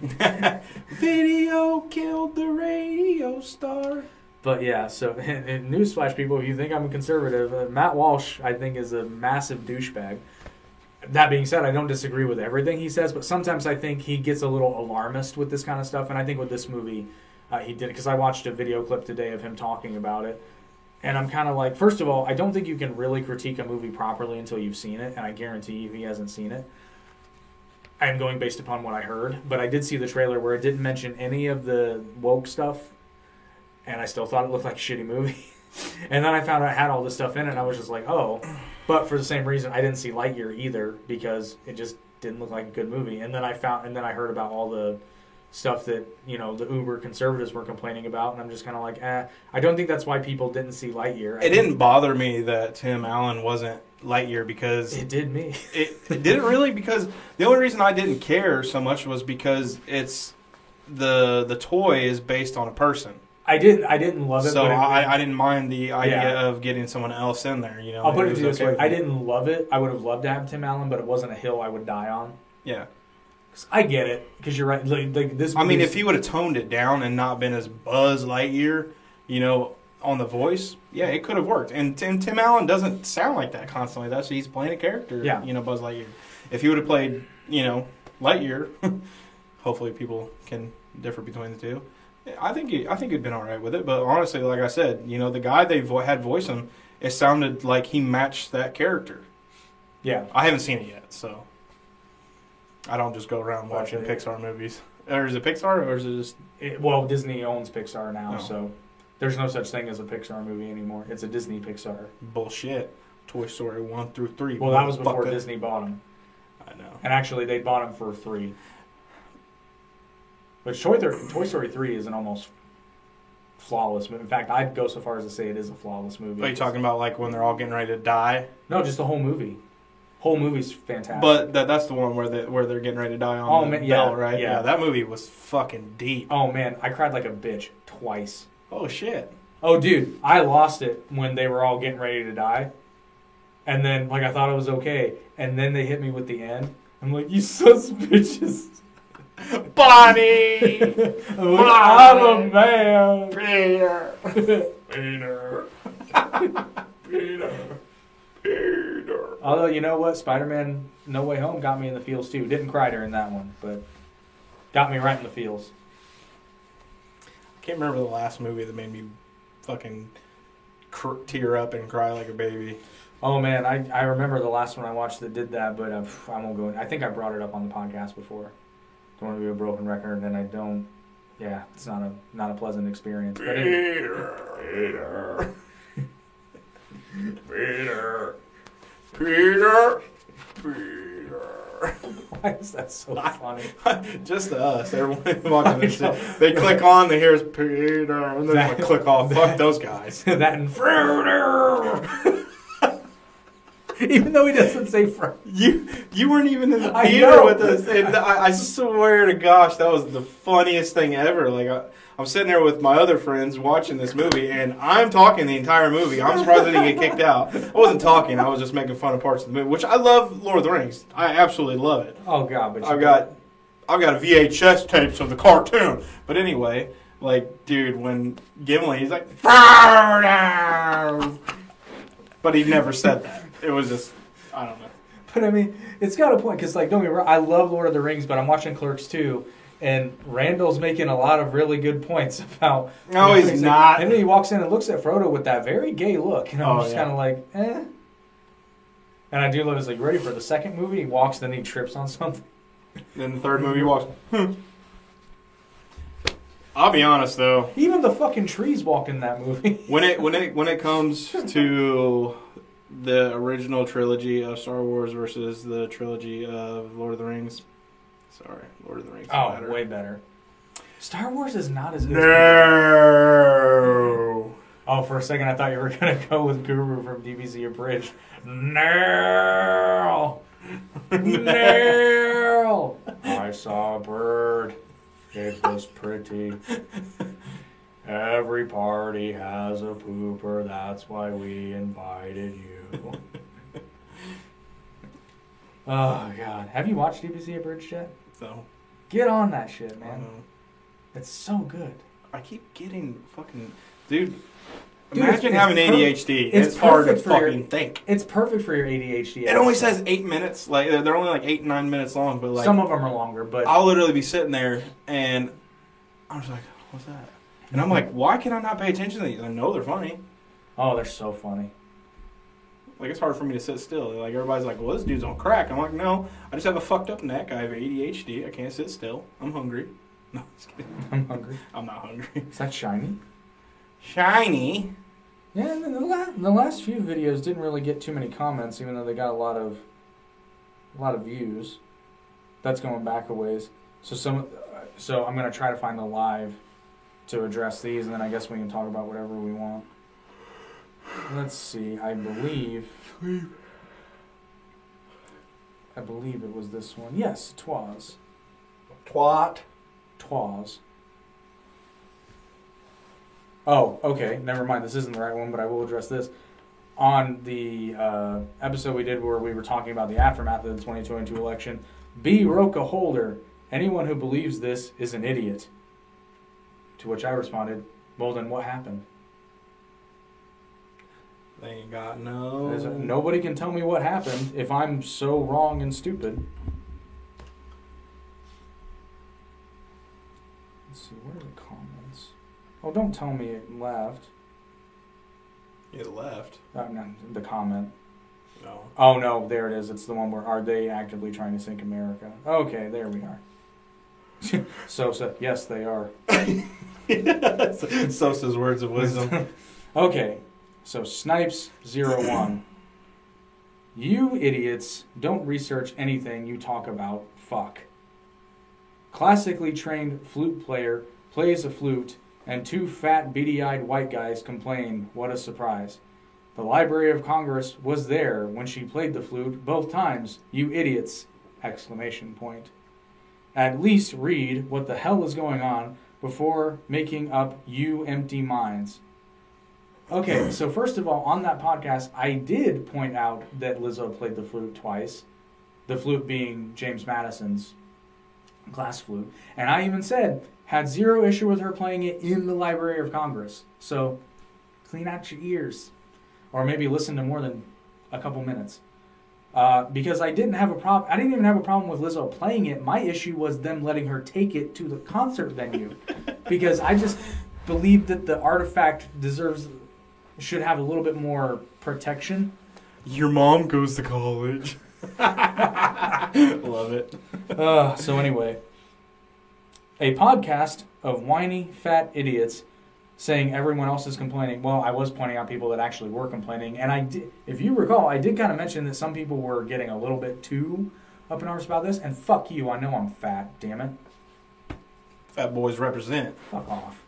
Video killed the radio star. But yeah, so and, and newsflash, people, if you think I'm a conservative, uh, Matt Walsh, I think, is a massive douchebag. That being said, I don't disagree with everything he says, but sometimes I think he gets a little alarmist with this kind of stuff. And I think with this movie, uh, he did it because I watched a video clip today of him talking about it. And I'm kind of like, first of all, I don't think you can really critique a movie properly until you've seen it, and I guarantee you he hasn't seen it. I'm going based upon what I heard, but I did see the trailer where it didn't mention any of the woke stuff, and I still thought it looked like a shitty movie. and then I found out it had all this stuff in it, and I was just like, oh. But for the same reason, I didn't see Lightyear either because it just didn't look like a good movie. And then I found, and then I heard about all the stuff that you know the uber conservatives were complaining about, and I'm just kind of like, eh. I don't think that's why people didn't see Lightyear. I It didn't bother me that Tim Allen wasn't Lightyear because It did me. it, it didn't really because the only reason I didn't care so much was because it's the the toy is based on a person. I didn't. I didn't love it. So but it- I, I didn't mind the idea Yeah. of getting someone else in there. You know, I'll put it you this okay way: I didn't love it. I would have loved to have Tim Allen, but it wasn't a hill I would die on. Yeah, I get it because you're right. Like, like this. I mean, if he would have toned it down and not been as Buzz Lightyear, you know, on the voice, yeah, it could have worked. And Tim, Tim Allen doesn't sound like that constantly. That's he's playing a character. Yeah. you know, Buzz Lightyear. If he would have played, you know, Lightyear, hopefully people can differ between the two. I think he, I think he'd been all right with it. But honestly, like I said, you know, the guy they vo- had voice him, it sounded like he matched that character. yeah, I haven't seen it yet, so I don't just go around watching Okay. Pixar movies. Or is it Pixar or is it just It, well, Disney owns Pixar now, Oh. so there's no such thing as a Pixar movie anymore. It's a Disney Pixar. bullshit? Toy Story one through three. Well, that was before. Disney bought them, I know. and actually they bought them for three. But Toy, Thir- Toy Story three is an almost flawless movie. In fact, I'd go so far as to say it is a flawless movie. Are you talking about like when they're all getting ready to die? No, just the whole movie. Whole movie's fantastic. But that, that's the one where they where they're getting ready to die on Oh, the man, yeah, bell, right? yeah. that movie was fucking deep. oh man, I cried like a bitch twice. Oh shit. Oh, dude, I lost it when they were all getting ready to die. And then, like, I thought it was okay. And then they hit me with the end. I'm like, you sons of bitches. Bonnie. I'm a man. Peter. Peter. Peter. Peter. Although, you know what? Spider Man No Way Home got me in the feels, too. Didn't cry during that one, but got me right in the feels. I can't remember the last movie that made me fucking cr- tear up and cry like a baby. Oh, man. I, I remember the last one I watched that did that, but uh, I won't go. I think I brought it up on the podcast before. Don't want to be a broken record, and I don't. Yeah, it's not a not a pleasant experience. But it, Peter. Peter. Peter. Peter. why is that so funny? Just to us, everyone watching this shit. They click on, they hear us Peter, and then That- they click off. Fuck those guys. that and Fruiter. Even though he doesn't say Fruiter. You you weren't even in the theater with us, and I, I swear to gosh, that was the funniest thing ever. Like I, I'm sitting there with my other friends watching this movie, and I'm talking the entire movie. I'm surprised I didn't get kicked out. I wasn't talking; I was just making fun of parts of the movie, which I love. Lord of the Rings, I absolutely love it. Oh God! But I've got I've got a VHS tapes of the cartoon. But anyway, like dude, when Gimli, he's like, but he never said that. It was just I don't know. But I mean, it's got a point because, like, don't get me wrong, I love Lord of the Rings, but I'm watching Clerks too, and Randall's making a lot of really good points about. No, he's like- not. And then he walks in and looks at Frodo with that very gay look, and I'm Oh, just yeah. kind of like, eh. And I do love his like, ready for the second movie? He walks, then he trips on something. Then the third movie he walks. "Hmm." I'll be honest though, Even the fucking trees walk in that movie. when it when it when it comes to the original trilogy of Star Wars versus the trilogy of Lord of the Rings, sorry, Lord of the Rings. oh, better. way better. Star Wars is not as good. as- No. Oh, for a second I thought you were gonna go with Guru from DBZ Abridged. No, no. I saw a bird. It was pretty. Every party has a pooper. That's why we invited you. oh God, have you watched DBZ Abridged yet? So, Get on that shit, man. It's so good. I keep getting fucking dude. Dude, imagine it's- having it's ADHD. it's It's, hard to for your- fucking think. It's perfect for your ADHD. It only says eight minutes. Like they're they're only like eight nine minutes long, but like Some of them are longer, but I'll literally be sitting there and I'm just like, what's that? And I'm like, why can I not pay attention to these? I know they're funny. oh, they're so funny. Like it's hard for me to sit still. Like everybody's like, well, this dude's on crack. I'm like, no, I just have a fucked up neck. I have ADHD. I can't sit still. I'm hungry. No, just kidding. I'm hungry. I'm not hungry. Is that shiny? Shiny. Yeah, the, la- the last few videos didn't really get too many comments, even though they got a lot of a lot of views. That's going back a ways. So some uh, so I'm gonna try to find the live to address these, and then I guess we can talk about whatever we want. Let's see. I believe. I believe it was this one. Yes, twas. Twat. Twas. Oh, okay. Never mind. This isn't the right one, but I will address this. On the uh, episode we did where we were talking about the aftermath of the 2022 election, B. Roca Holder, anyone who believes this is an idiot. To which I responded, well, then what happened? They ain't got no. Nobody can tell me what happened if I'm so wrong and stupid. Let's see, where are the comments? Oh, don't tell me it left. It left. Uh, no, the comment. No. Oh no, there it is. It's the one where are they actively trying to sink America? Okay, there we are. Sosa, yes, they are. Sosa's words of wisdom. Okay, so Snipes zero one. You idiots don't research anything you talk about. Fuck. Classically trained flute player plays a flute, and two fat, beady-eyed white guys complain. What a surprise! The Library of Congress was there when she played the flute both times. You idiots! Exclamation point. At least read what the hell is going on before making up you empty minds. Okay, so first of all, on that podcast, I did point out that Lizzo played the flute twice. The flute being James Madison's glass flute. And I even said, had zero issue with her playing it in the Library of Congress. So clean out your ears. Or maybe listen to more than a couple minutes. Uh, because I didn't have a problem. I didn't even have a problem with Lizzo playing it. My issue was them letting her take it to the concert venue, because I just believe that the artifact deserves should have a little bit more protection. Your mom goes to college. Love it. Uh, so anyway, a podcast of whiny fat idiots saying everyone else is complaining. Well, I was pointing out people that actually were complaining, and I did. If you recall, I did kind of mention that some people were getting a little bit too up in arms about this. And fuck you, I know I'm fat. Damn it, Fat boys represent. fuck off.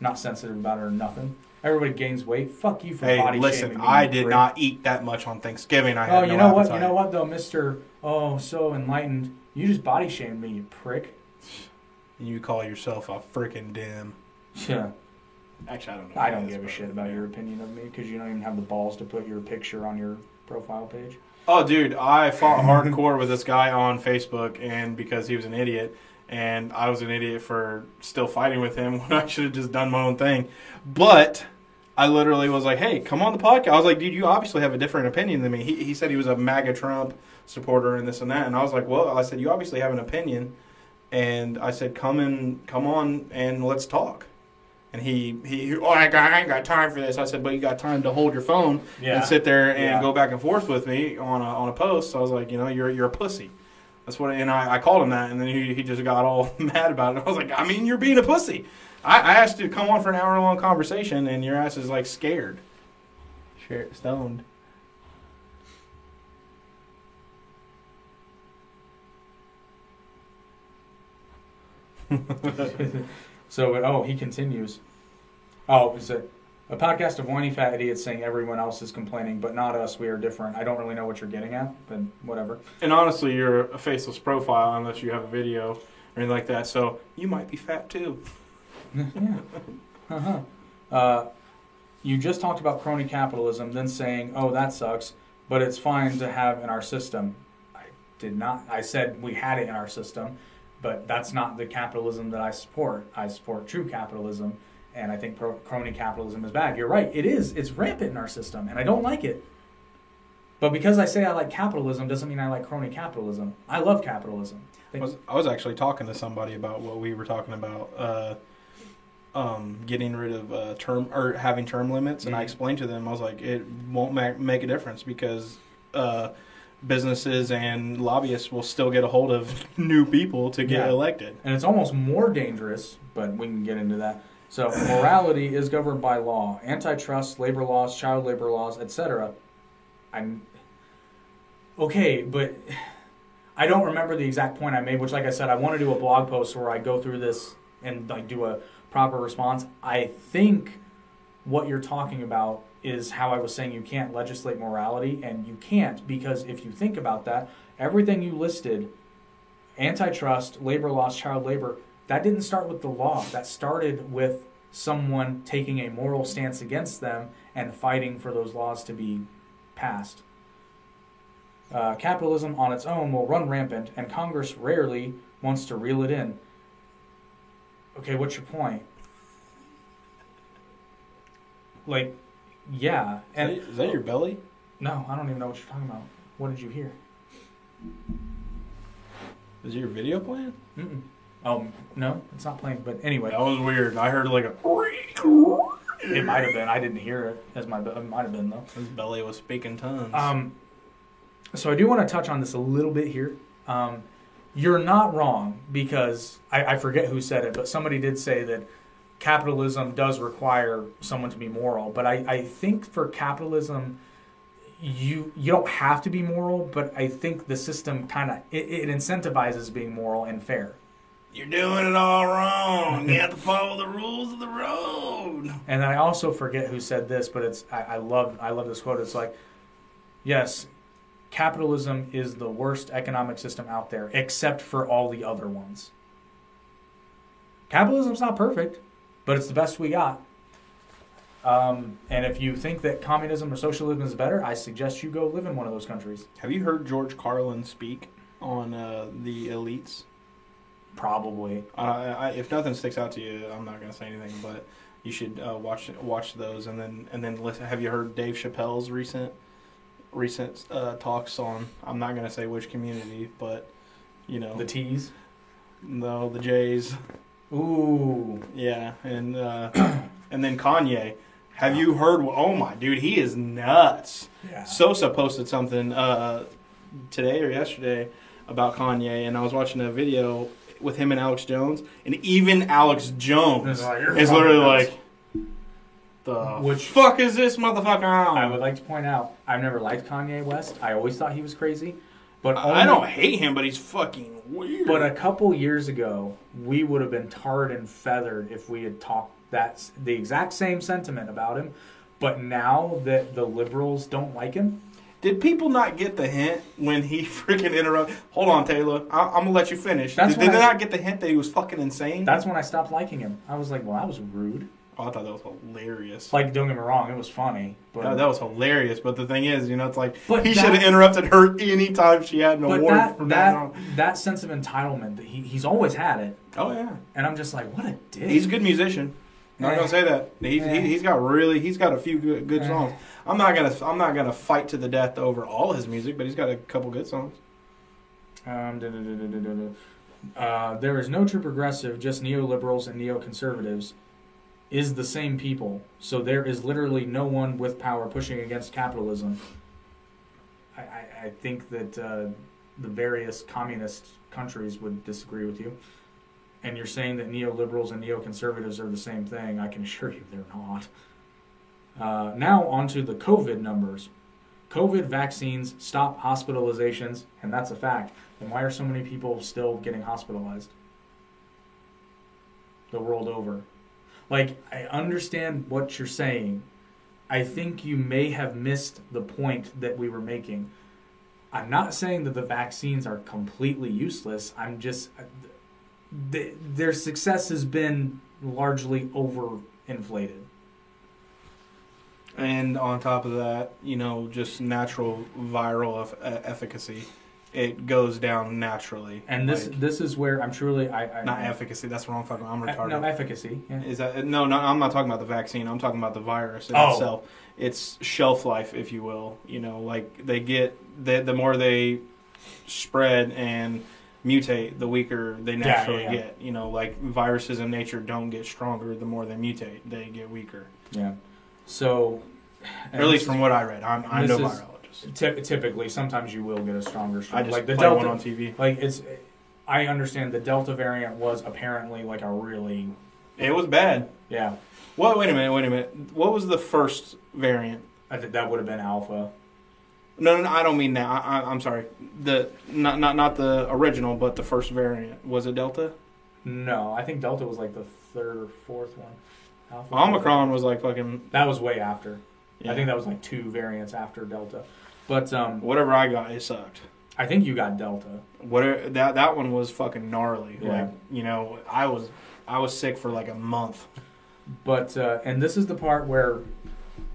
Not sensitive about it or nothing. Everybody gains weight. Fuck you for Hey, body listen, shaming me, I did prick. not eat that much on Thanksgiving. I Oh, had you no know what? You know what though, Mister? Oh, so enlightened. You just body shamed me, you prick. And you call yourself a freaking dim. Yeah. Actually, I don't know. I don't give a but- shit about your opinion of me because you don't even have the balls to put your picture on your profile page. Oh, dude, I fought hardcore with this guy on Facebook, and because he was an idiot, and I was an idiot for still fighting with him when I should have just done my own thing. But I literally was like, "Hey, come on the podcast." I was like, "Dude, you obviously have a different opinion than me." He, he said he was a MAGA Trump supporter and this and that, and I was like, "Well," I said, "You obviously have an opinion," and I said, "Come and come on and let's talk." And he he, oh, I, got, I ain't got time for this. I said, "But you got time to hold your phone." and sit there and Yeah. go back and forth with me on a, on a post. So I was like, you know, you're you're a pussy. That's what, and I, I called him that, and then he, he just got all mad about it. I was like, I mean, you're being a pussy. I, I asked you to come on for an hour long conversation, and your ass is like scared, Share, stoned. So, oh, he continues. Oh, is it a podcast of whiny fat idiots saying everyone else is complaining, but not us? We are different. I don't really know what you're getting at, but whatever. And honestly, you're a faceless profile unless you have a video or anything like that. So you might be fat too. yeah. Uh-huh. Uh, you just talked about crony capitalism, then saying, "Oh, that sucks," but it's fine to have in our system. I did not. I said we had it in our system, but that's not the capitalism that I support. I support true capitalism, and I think pro- crony capitalism is bad. You're right. It is. It's rampant in our system, and I don't like it. But because I say I like capitalism doesn't mean I like crony capitalism. I love capitalism. I was, I was actually talking to somebody about what we were talking about, uh, um, getting rid of uh, term or having term limits, and I Mhm. explained to them, I was like, it won't ma- make a difference because uh, businesses and lobbyists will still get a hold of new people to get Yeah. elected. And it's almost more dangerous, but we can get into that. So, morality is governed by law, antitrust, labor laws, child labor laws, etc. I'm okay, but I don't remember the exact point I made, which, like I said, I want to do a blog post where I go through this and like do a proper response. I think what you're talking about is how I was saying you can't legislate morality, and you can't because if you think about that, everything you listed antitrust, labor laws, child labor that didn't start with the law. That started with someone taking a moral stance against them and fighting for those laws to be passed. Uh, capitalism on its own will run rampant, and Congress rarely wants to reel it in. Okay, what's your point? Like, yeah, and is that your belly? no, I don't even know what you're talking about. What did you hear? Is your video playing? Mm-mm. Oh no, it's not playing. But anyway, That was weird. I heard like a. it might have been. I didn't hear it as my. It might have been though. His belly was speaking tongues. Um, so I do want to touch on this a little bit here. Um, you're not wrong because I, I forget who said it, but somebody did say that capitalism does require someone to be moral. But I, I think for capitalism, you you don't have to be moral, but I think the system kind of it, it incentivizes being moral and fair. You're doing it all wrong. You have to follow the rules of the road. And I also forget who said this, but it's I, I love I love this quote. It's like, yes, capitalism is the worst economic system out there, except for all the other ones. Capitalism's not perfect, but it's the best we got. Um, and if you think that communism or socialism is better, I suggest you go live in one of those countries. Have you heard George Carlin speak on uh, the elites? Probably. Uh, I, if nothing sticks out to you, I'm not going to say anything, but you should uh, watch watch those and then and then listen. Have you heard Dave Chappelle's recent recent uh, talks on? I'm not going to say which community, but you know The T's. no the Jays. Ooh. Yeah, and uh, and then Kanye. Have you heard? Oh my dude, he is nuts. Yeah. Sosa posted something uh, today or yesterday about Kanye, and I was watching a video with him and Alex Jones, and even Alex Jones like, is literally like, "The Which- fuck is this motherfucker?" I would like to point out, I've never liked Kanye West. I always thought he was crazy. But I only- don't hate him, but he's fucking weird. But a couple years ago, we would have been tarred and feathered if we had talked that's the exact same sentiment about him. But now that the liberals don't like him, Did people not get the hint when he freaking interrupted? Hold on, Taylor. I- I'm gonna let you finish. That's Did, did when they I- not get the hint that he was fucking insane? that's when I stopped liking him. I was like, well, that was rude. Oh, I thought that was hilarious. Like, don't get me wrong, it was funny. But, Yeah, that was hilarious. But the thing is, you know, it's like But he should have interrupted her anytime she had an but award that, from that, that sense of entitlement, that he, he's always had it. Oh yeah, And I'm just like, what a dick. he's a good musician. Not Eh. gonna say that. He's Eh. he, he's got really he's got a few good, good songs. I'm not gonna I'm not gonna fight to the death over all his music, but he's got a couple good songs. Um, da, da, da. Uh, there is no true progressive, just neoliberals and neoconservatives is the same people. So there is literally no one with power pushing against capitalism. I, I, I think that uh, the various communist countries would disagree with you. And you're saying that neoliberals and neoconservatives are the same thing. I can assure you they're not. Uh, now, on to the COVID numbers. COVID vaccines stop hospitalizations, and that's a fact. Then why are so many people still getting hospitalized? The world over. Like, I understand what you're saying. I think you may have missed the point that we were making. I'm not saying that the vaccines are completely useless. I'm just. th- Their success has been largely overinflated. And on top of that, you know, just natural viral eff- uh, efficacy, it goes down naturally. And this Like, this is where I'm truly I, I not efficacy. That's wrong. Fucking, I'm retarded. No efficacy. Yeah. Is that no? No, I'm not talking about the vaccine. I'm talking about the virus in Oh. itself. It's shelf life, if you will. You know, like they get the the more they spread and mutate, the weaker they naturally yeah, yeah. get. You know, like viruses in nature don't get stronger the more they mutate; they get weaker. Yeah. So, Or at least from what I read. I'm I'm no this is- virologist. ty- typically, sometimes you will get a stronger strain. I strain. just like the play Delta. one on TV. Like it's, I understand the Delta variant was apparently like a really It was bad. yeah. What? Wait a minute. Wait a minute. What was the first variant? I think that would have been Alpha. No, no, no, I don't mean that. I, I, I'm sorry. The not not not the original, but the first variant was it Delta. No, I think Delta was like the third or fourth one. Alpha. Omicron was like fucking That was way after. Yeah. I think that was like two variants after Delta. But um, whatever I got, it sucked. I think you got Delta. Whatever that that one was fucking gnarly. Yeah. Like you know, I was I was sick for like a month. But uh, and this is the part where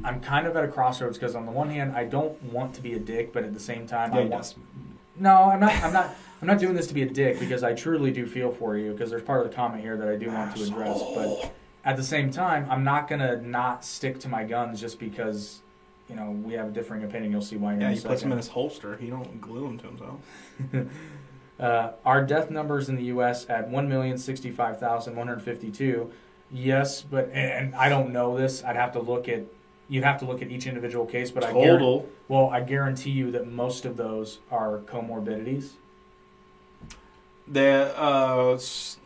I'm kind of at a crossroads because on the one hand I don't want to be a dick, but at the same time I want. yes. No, I'm not. I'm not. I'm not doing this to be a dick because I truly do feel for you because there's part of the comment here that I do want to address. But at the same time, I'm not gonna not stick to my guns just because you know we have a differing opinion. You'll see why. Yeah, a he puts them in his holster. He don't glue him to himself. Uh, our death numbers in the U.S. at 1,065,152. Yes, but and I don't know this. I'd have to look at. You'd have to look at each individual case, but I Total. well, I guarantee you that most of those are comorbidities. The uh,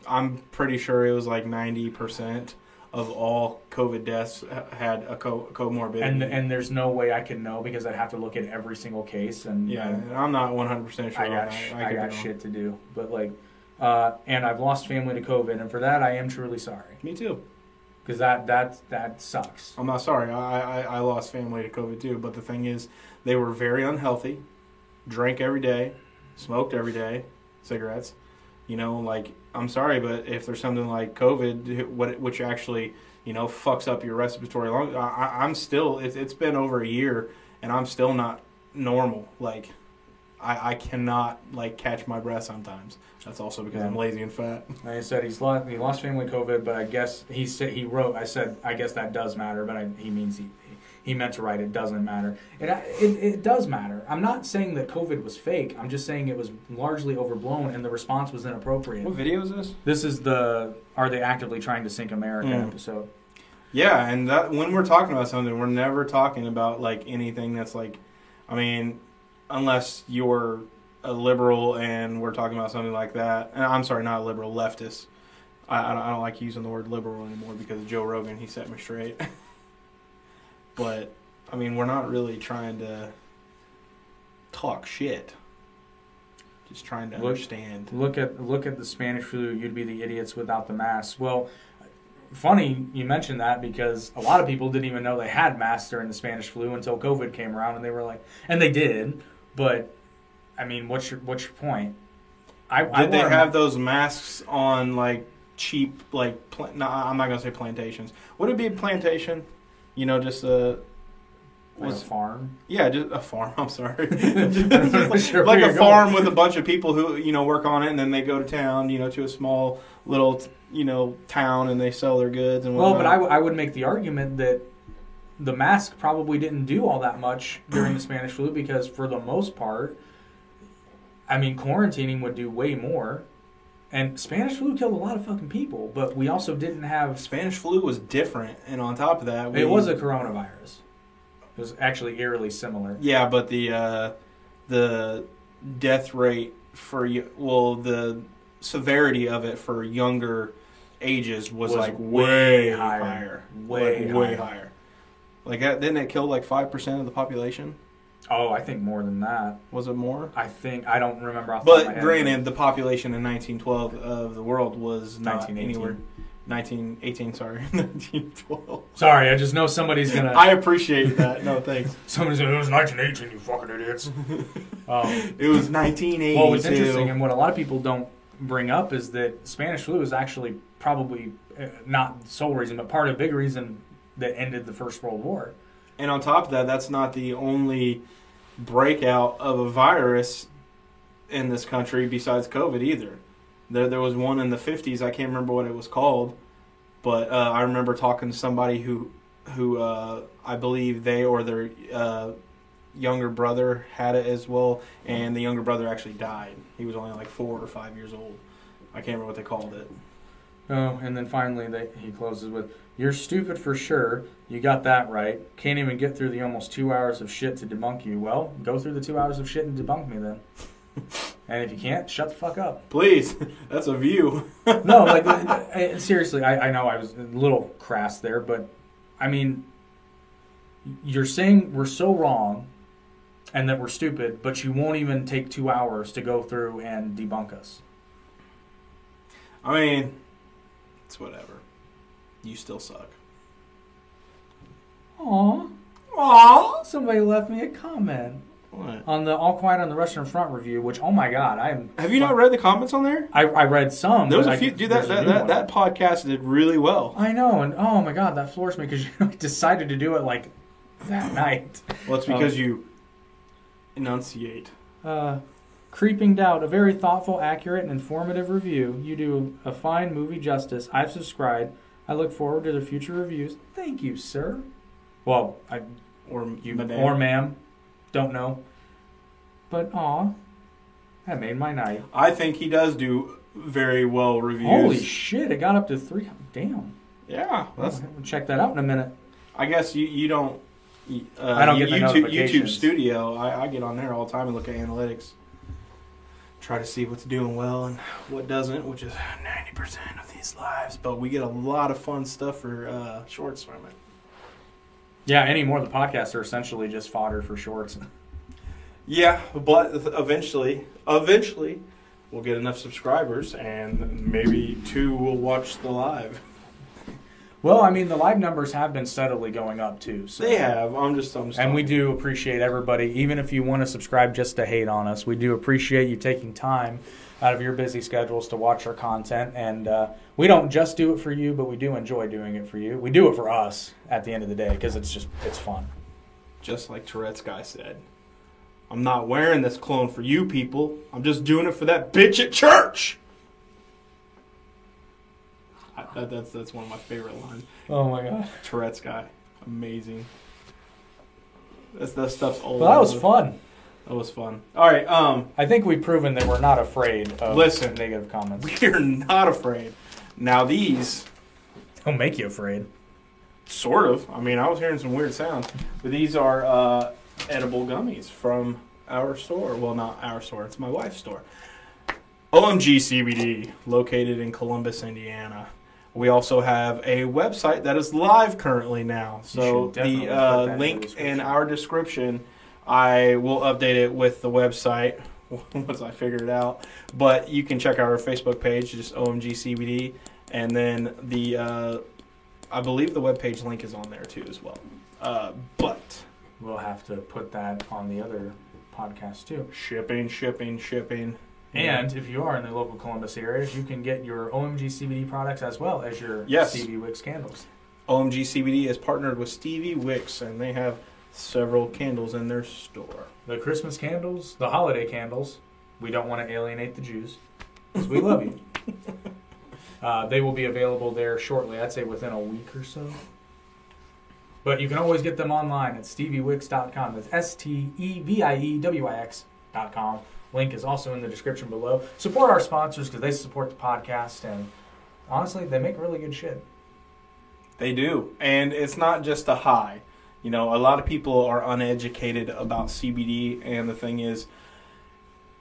I'm pretty sure it was like ninety percent of all COVID deaths had a co- comorbidity. And and there's no way I can know because I'd have to look at every single case and yeah, and I'm not one hundred percent sure. I got that. I, got shit to do. But like, uh, and I've lost family to COVID, and for that I am truly sorry Me too. because that that that sucks. I'm not sorry. I, I I lost family to COVID too. But the thing is, they were very unhealthy, drank every day, smoked every day, cigarettes. You know, like I'm sorry, but if there's something like COVID, what which actually you know fucks up your respiratory lung, I, I'm still. It's it's been over a year, and I'm still not normal. Like. I, I cannot like catch my breath sometimes. That's also because Yeah. I'm lazy and fat. Like I said, he's lost he lost family COVID, but I guess he said he wrote. I said I guess that does matter, but I, he means he he meant to write it doesn't matter. It, it it does matter. I'm not saying that COVID was fake. I'm just saying it was largely overblown and the response was inappropriate. What video is this? This is the "Are they actively trying to sink America?" Mm. episode. Yeah, and that when we're talking about something, we're never talking about like anything that's like, I mean, unless you're a liberal and we're talking about something like that. And I'm sorry, not a liberal, leftist. I, I, don't, I don't like using the word liberal anymore because Joe Rogan he set me straight. but I mean, we're not really trying to talk shit. Just trying to Look- understand. Look at look at the Spanish flu. You'd be the idiots without the masks. Well, funny you mentioned that because a lot of people didn't even know they had masks during the Spanish flu until COVID came around, and they were like, and they did. But I mean, what's your what's your point? I, I Did they have those masks on like cheap like pla- no, I'm not gonna say plantations. Would it be a plantation? You know, just a like a was farm? yeah, just a farm. I'm sorry, Just like, sure like a farm with a bunch of people who you know work on it, and then they go to town, you know, to a small little you know town, and they sell their goods and Well, whatnot. but I, w- I would make the argument that the mask probably didn't do all that much during the Spanish flu because, for the most part, I mean, quarantining would do way more. And Spanish flu killed a lot of fucking people, but we also didn't have. Spanish flu was different, and on top of that, we, It was a coronavirus. It was actually eerily similar. Yeah, but the uh, the death rate for well the severity of it for younger ages was, Was like way way higher. higher, Way like, way higher. higher. Like that, didn't it kill like five percent of the population? Oh, I think more than that. Was it more? I think I don't remember off the top of my But head. granted, the population in 1912 of the world was not 1918. anywhere. 1918, sorry, 1912. Sorry, I just know somebody's gonna. I appreciate that. No, thanks. somebody's gonna. It was 1918, you fucking idiots. um, It was 1982. Well, what's interesting and what a lot of people don't bring up is that Spanish flu is actually probably uh, not the sole reason, but part of the big reason that ended the First World War. And on top of that, that's not the only breakout of a virus in this country besides COVID either. There, there was one in the 50s. I can't remember what it was called, but uh, I remember talking to somebody who, who uh, I believe they or their uh, younger brother had it as well, and the younger brother actually died. He was only like four or five years old. I can't remember what they called it. Oh, and then finally they, he closes with, "You're stupid for sure. You got that right. Can't even get through the almost two hours of shit to debunk you. Well, go through the two hours of shit and debunk me then. and if you can't, shut the fuck up." Please, that's a view. no, like seriously, I, I know I was a little crass there, but I mean, you're saying we're so wrong, and that we're stupid, but you won't even take two hours to go through and debunk us. I mean, it's whatever. You still suck. Aw, Aww. somebody left me a comment What? on the All Quiet on the Western Front review, which oh my god, I am. Have you not read the comments on there? I, I read some. There was but a I- few. Dude, there's that a that, new that, one. that podcast did really well. I know, and oh my god, that floors me because you decided to do it like that night. Well, it's because you enunciate. Uh, Creeping Doubt, a very thoughtful, accurate, and informative review. You do a fine movie justice. I've subscribed. I look forward to the future reviews. Thank you, sir. Well, I Or you madame. or ma'am, don't know. But aw, that made my night. I think he does do very well reviews. Holy shit! It got up to three. Damn. yeah, that's. I'll check that out in a minute. I guess you you don't. Uh, I don't get YouTube, YouTube. Studio. I, I get on there all the time and look at analytics. Try to see what's doing well and what doesn't, which is ninety percent of these lives. But we get a lot of fun stuff for uh, shorts from it. Yeah, anymore. The podcasts are essentially just fodder for shorts. Yeah, but eventually, eventually, we'll get enough subscribers, and maybe two will watch the live. Well, I mean, the live numbers have been steadily going up too. So. They have. I'm just. I'm just And we do appreciate everybody, even if you want to subscribe just to hate on us. We do appreciate you taking time out of your busy schedules to watch our content. And uh, we don't just do it for you, but we do enjoy doing it for you. We do it for us at the end of the day because it's just it's fun. Just like Tourette's guy said, I'm not wearing this clone for you people. I'm just doing it for that bitch at church. I, that, that's that's one of my favorite lines. Oh my god! Tourette's guy, amazing. That's that stuff's old. Well, that was fun. That was fun. All right, um, I think we've proven that we're not afraid of Listen. negative comments. we're not afraid. Now these, Don't make you afraid. sort of. I mean, I was hearing some weird sounds, but these are uh, edible gummies from our store. Well, not our store. It's my wife's store. OMG CBD, located in Columbus, Indiana. We also have a website that is live currently now. So the uh, that in link in our description, I will update it with the website once I figure it out. But you can check out our Facebook page, just OMG CBD, and then the uh, I believe the webpage link is on there too as well. Uh, but We'll have to put that on the other podcast too. shipping, shipping, shipping. And if you are in the local Columbus area, you can get your OMG CBD products as well as your Yes. Stevie Wix candles. OMG CBD is partnered with Stevie Wix, and they have several candles in their store. The Christmas candles, the holiday candles, we don't want to alienate the Jews because we love you. Uh, they will be available there shortly, I'd say within a week or so. But you can always get them online at steviewix.com. That's S T E V I E W I X.com. Link is also in the description below. Support our sponsors because they support the podcast, and honestly, they make really good shit. They do. And it's not just a high. You know, a lot of people are uneducated about CBD, and the thing is,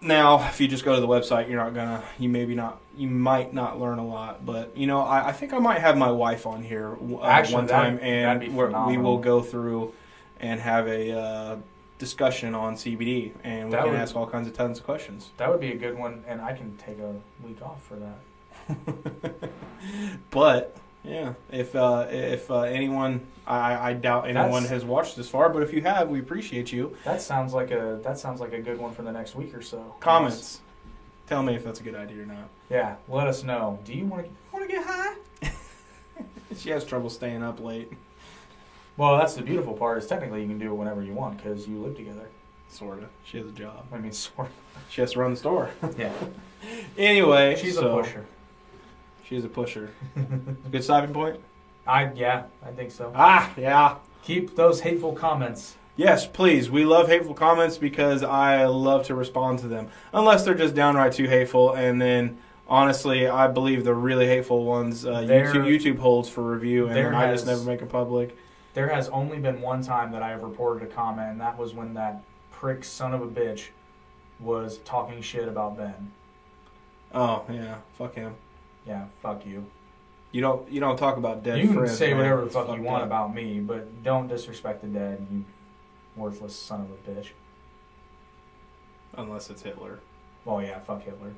now if you just go to the website, you're not gonna, you maybe not, you might not learn a lot. But you know, I, I think I might have my wife on here uh, Actually, one time, that'd be and we will go through and have a uh, discussion on CBD, and we That can would- ask all kinds of tons of questions. That would be a good one, and I can take a week off for that. But yeah, if uh, if uh, anyone, I, I doubt anyone That's- has watched this far, but if you have, we appreciate you. That sounds like a that sounds like a good one for the next week or so. Comments, tell me if that's a good idea or not. Yeah, let us know. Do you want to want to get high? She has trouble staying up late, Well, that's the beautiful part. Is technically you can do it whenever you want because you live together. sort of. She has a job. I mean, sort of. She has to run the store. Yeah, anyway, she's so- a pusher. She's a pusher. good stopping point. I yeah, I think so. Ah, yeah. Keep those hateful comments. Yes, please. We love hateful comments because I love to respond to them. Unless they're just downright too hateful, and then honestly, I believe the really hateful ones uh, There- YouTube, YouTube holds for review, and there then I just never make them public. There has only been one time that I have reported a comment, and that was when that prick son of a bitch was talking shit about Ben. Oh yeah, fuck him. Yeah, fuck you. You don't you don't talk about dead you can friends. say man. whatever the fuck you want up. about me, but don't disrespect the dead, you worthless son of a bitch. Unless it's Hitler. Oh yeah, fuck Hitler.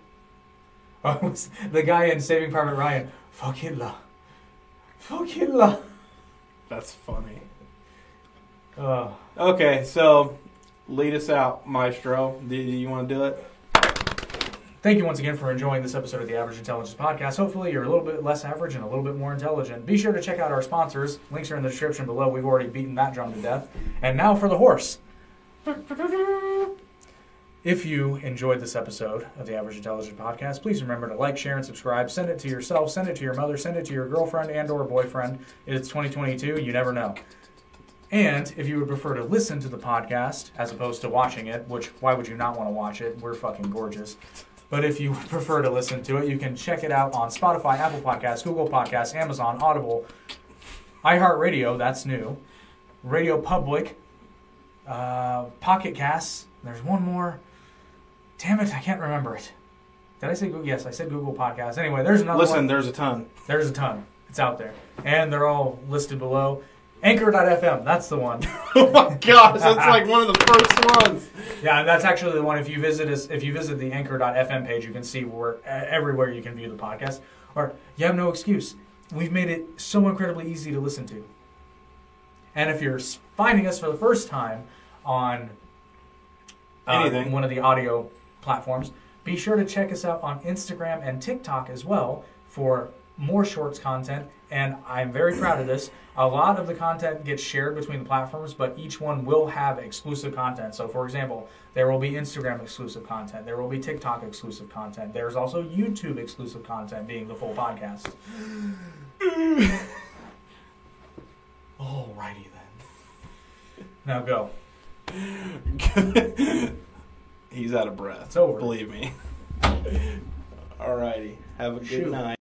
The guy in Saving Private Ryan. Fuck Hitler. Fuck Hitler. That's funny. Oh. Okay, so lead us out, Maestro. Do you want to do it? Thank you once again for enjoying this episode of the Average Intelligence Podcast. Hopefully, you're a little bit less average and a little bit more intelligent. Be sure to check out our sponsors. Links are in the description below. We've already beaten that drum to death. And now for the horse. If you enjoyed this episode of the Average Intelligence Podcast, please remember to like, share, and subscribe. Send it to yourself, send it to your mother, send it to your girlfriend and/or boyfriend. It's 2022. You never know. And if you would prefer to listen to the podcast as opposed to watching it, which why would you not want to watch it? We're fucking gorgeous. But if you prefer to listen to it, you can check it out on Spotify, Apple Podcasts, Google Podcasts, Amazon, Audible, iHeartRadio, that's new, Radio Public, uh, Pocket Casts. There's one more. Damn it, I can't remember it. Did I say Google? Yes, I said Google Podcasts. Anyway, there's another Listen, one. there's a ton. There's a ton. It's out there. And they're all listed below. Anchor.fm, that's the one. oh my gosh, that's like one of the first ones. Yeah, and that's actually the one. If you visit us, if you visit the Anchor.fm page, you can see where everywhere you can view the podcast. Or you have no excuse. We've made it so incredibly easy to listen to. And if you're finding us for the first time on uh, Anything. one of the audio platforms, be sure to check us out on Instagram and TikTok as well for more shorts content. And I'm very proud of this. A lot of the content gets shared between the platforms, but each one will have exclusive content. So, for example, there will be Instagram exclusive content, there will be TikTok exclusive content, there's also YouTube exclusive content, being the full podcast. Alrighty then. Now go. He's out of breath. It's over. Believe me. Alrighty. Have a good Shoot. night.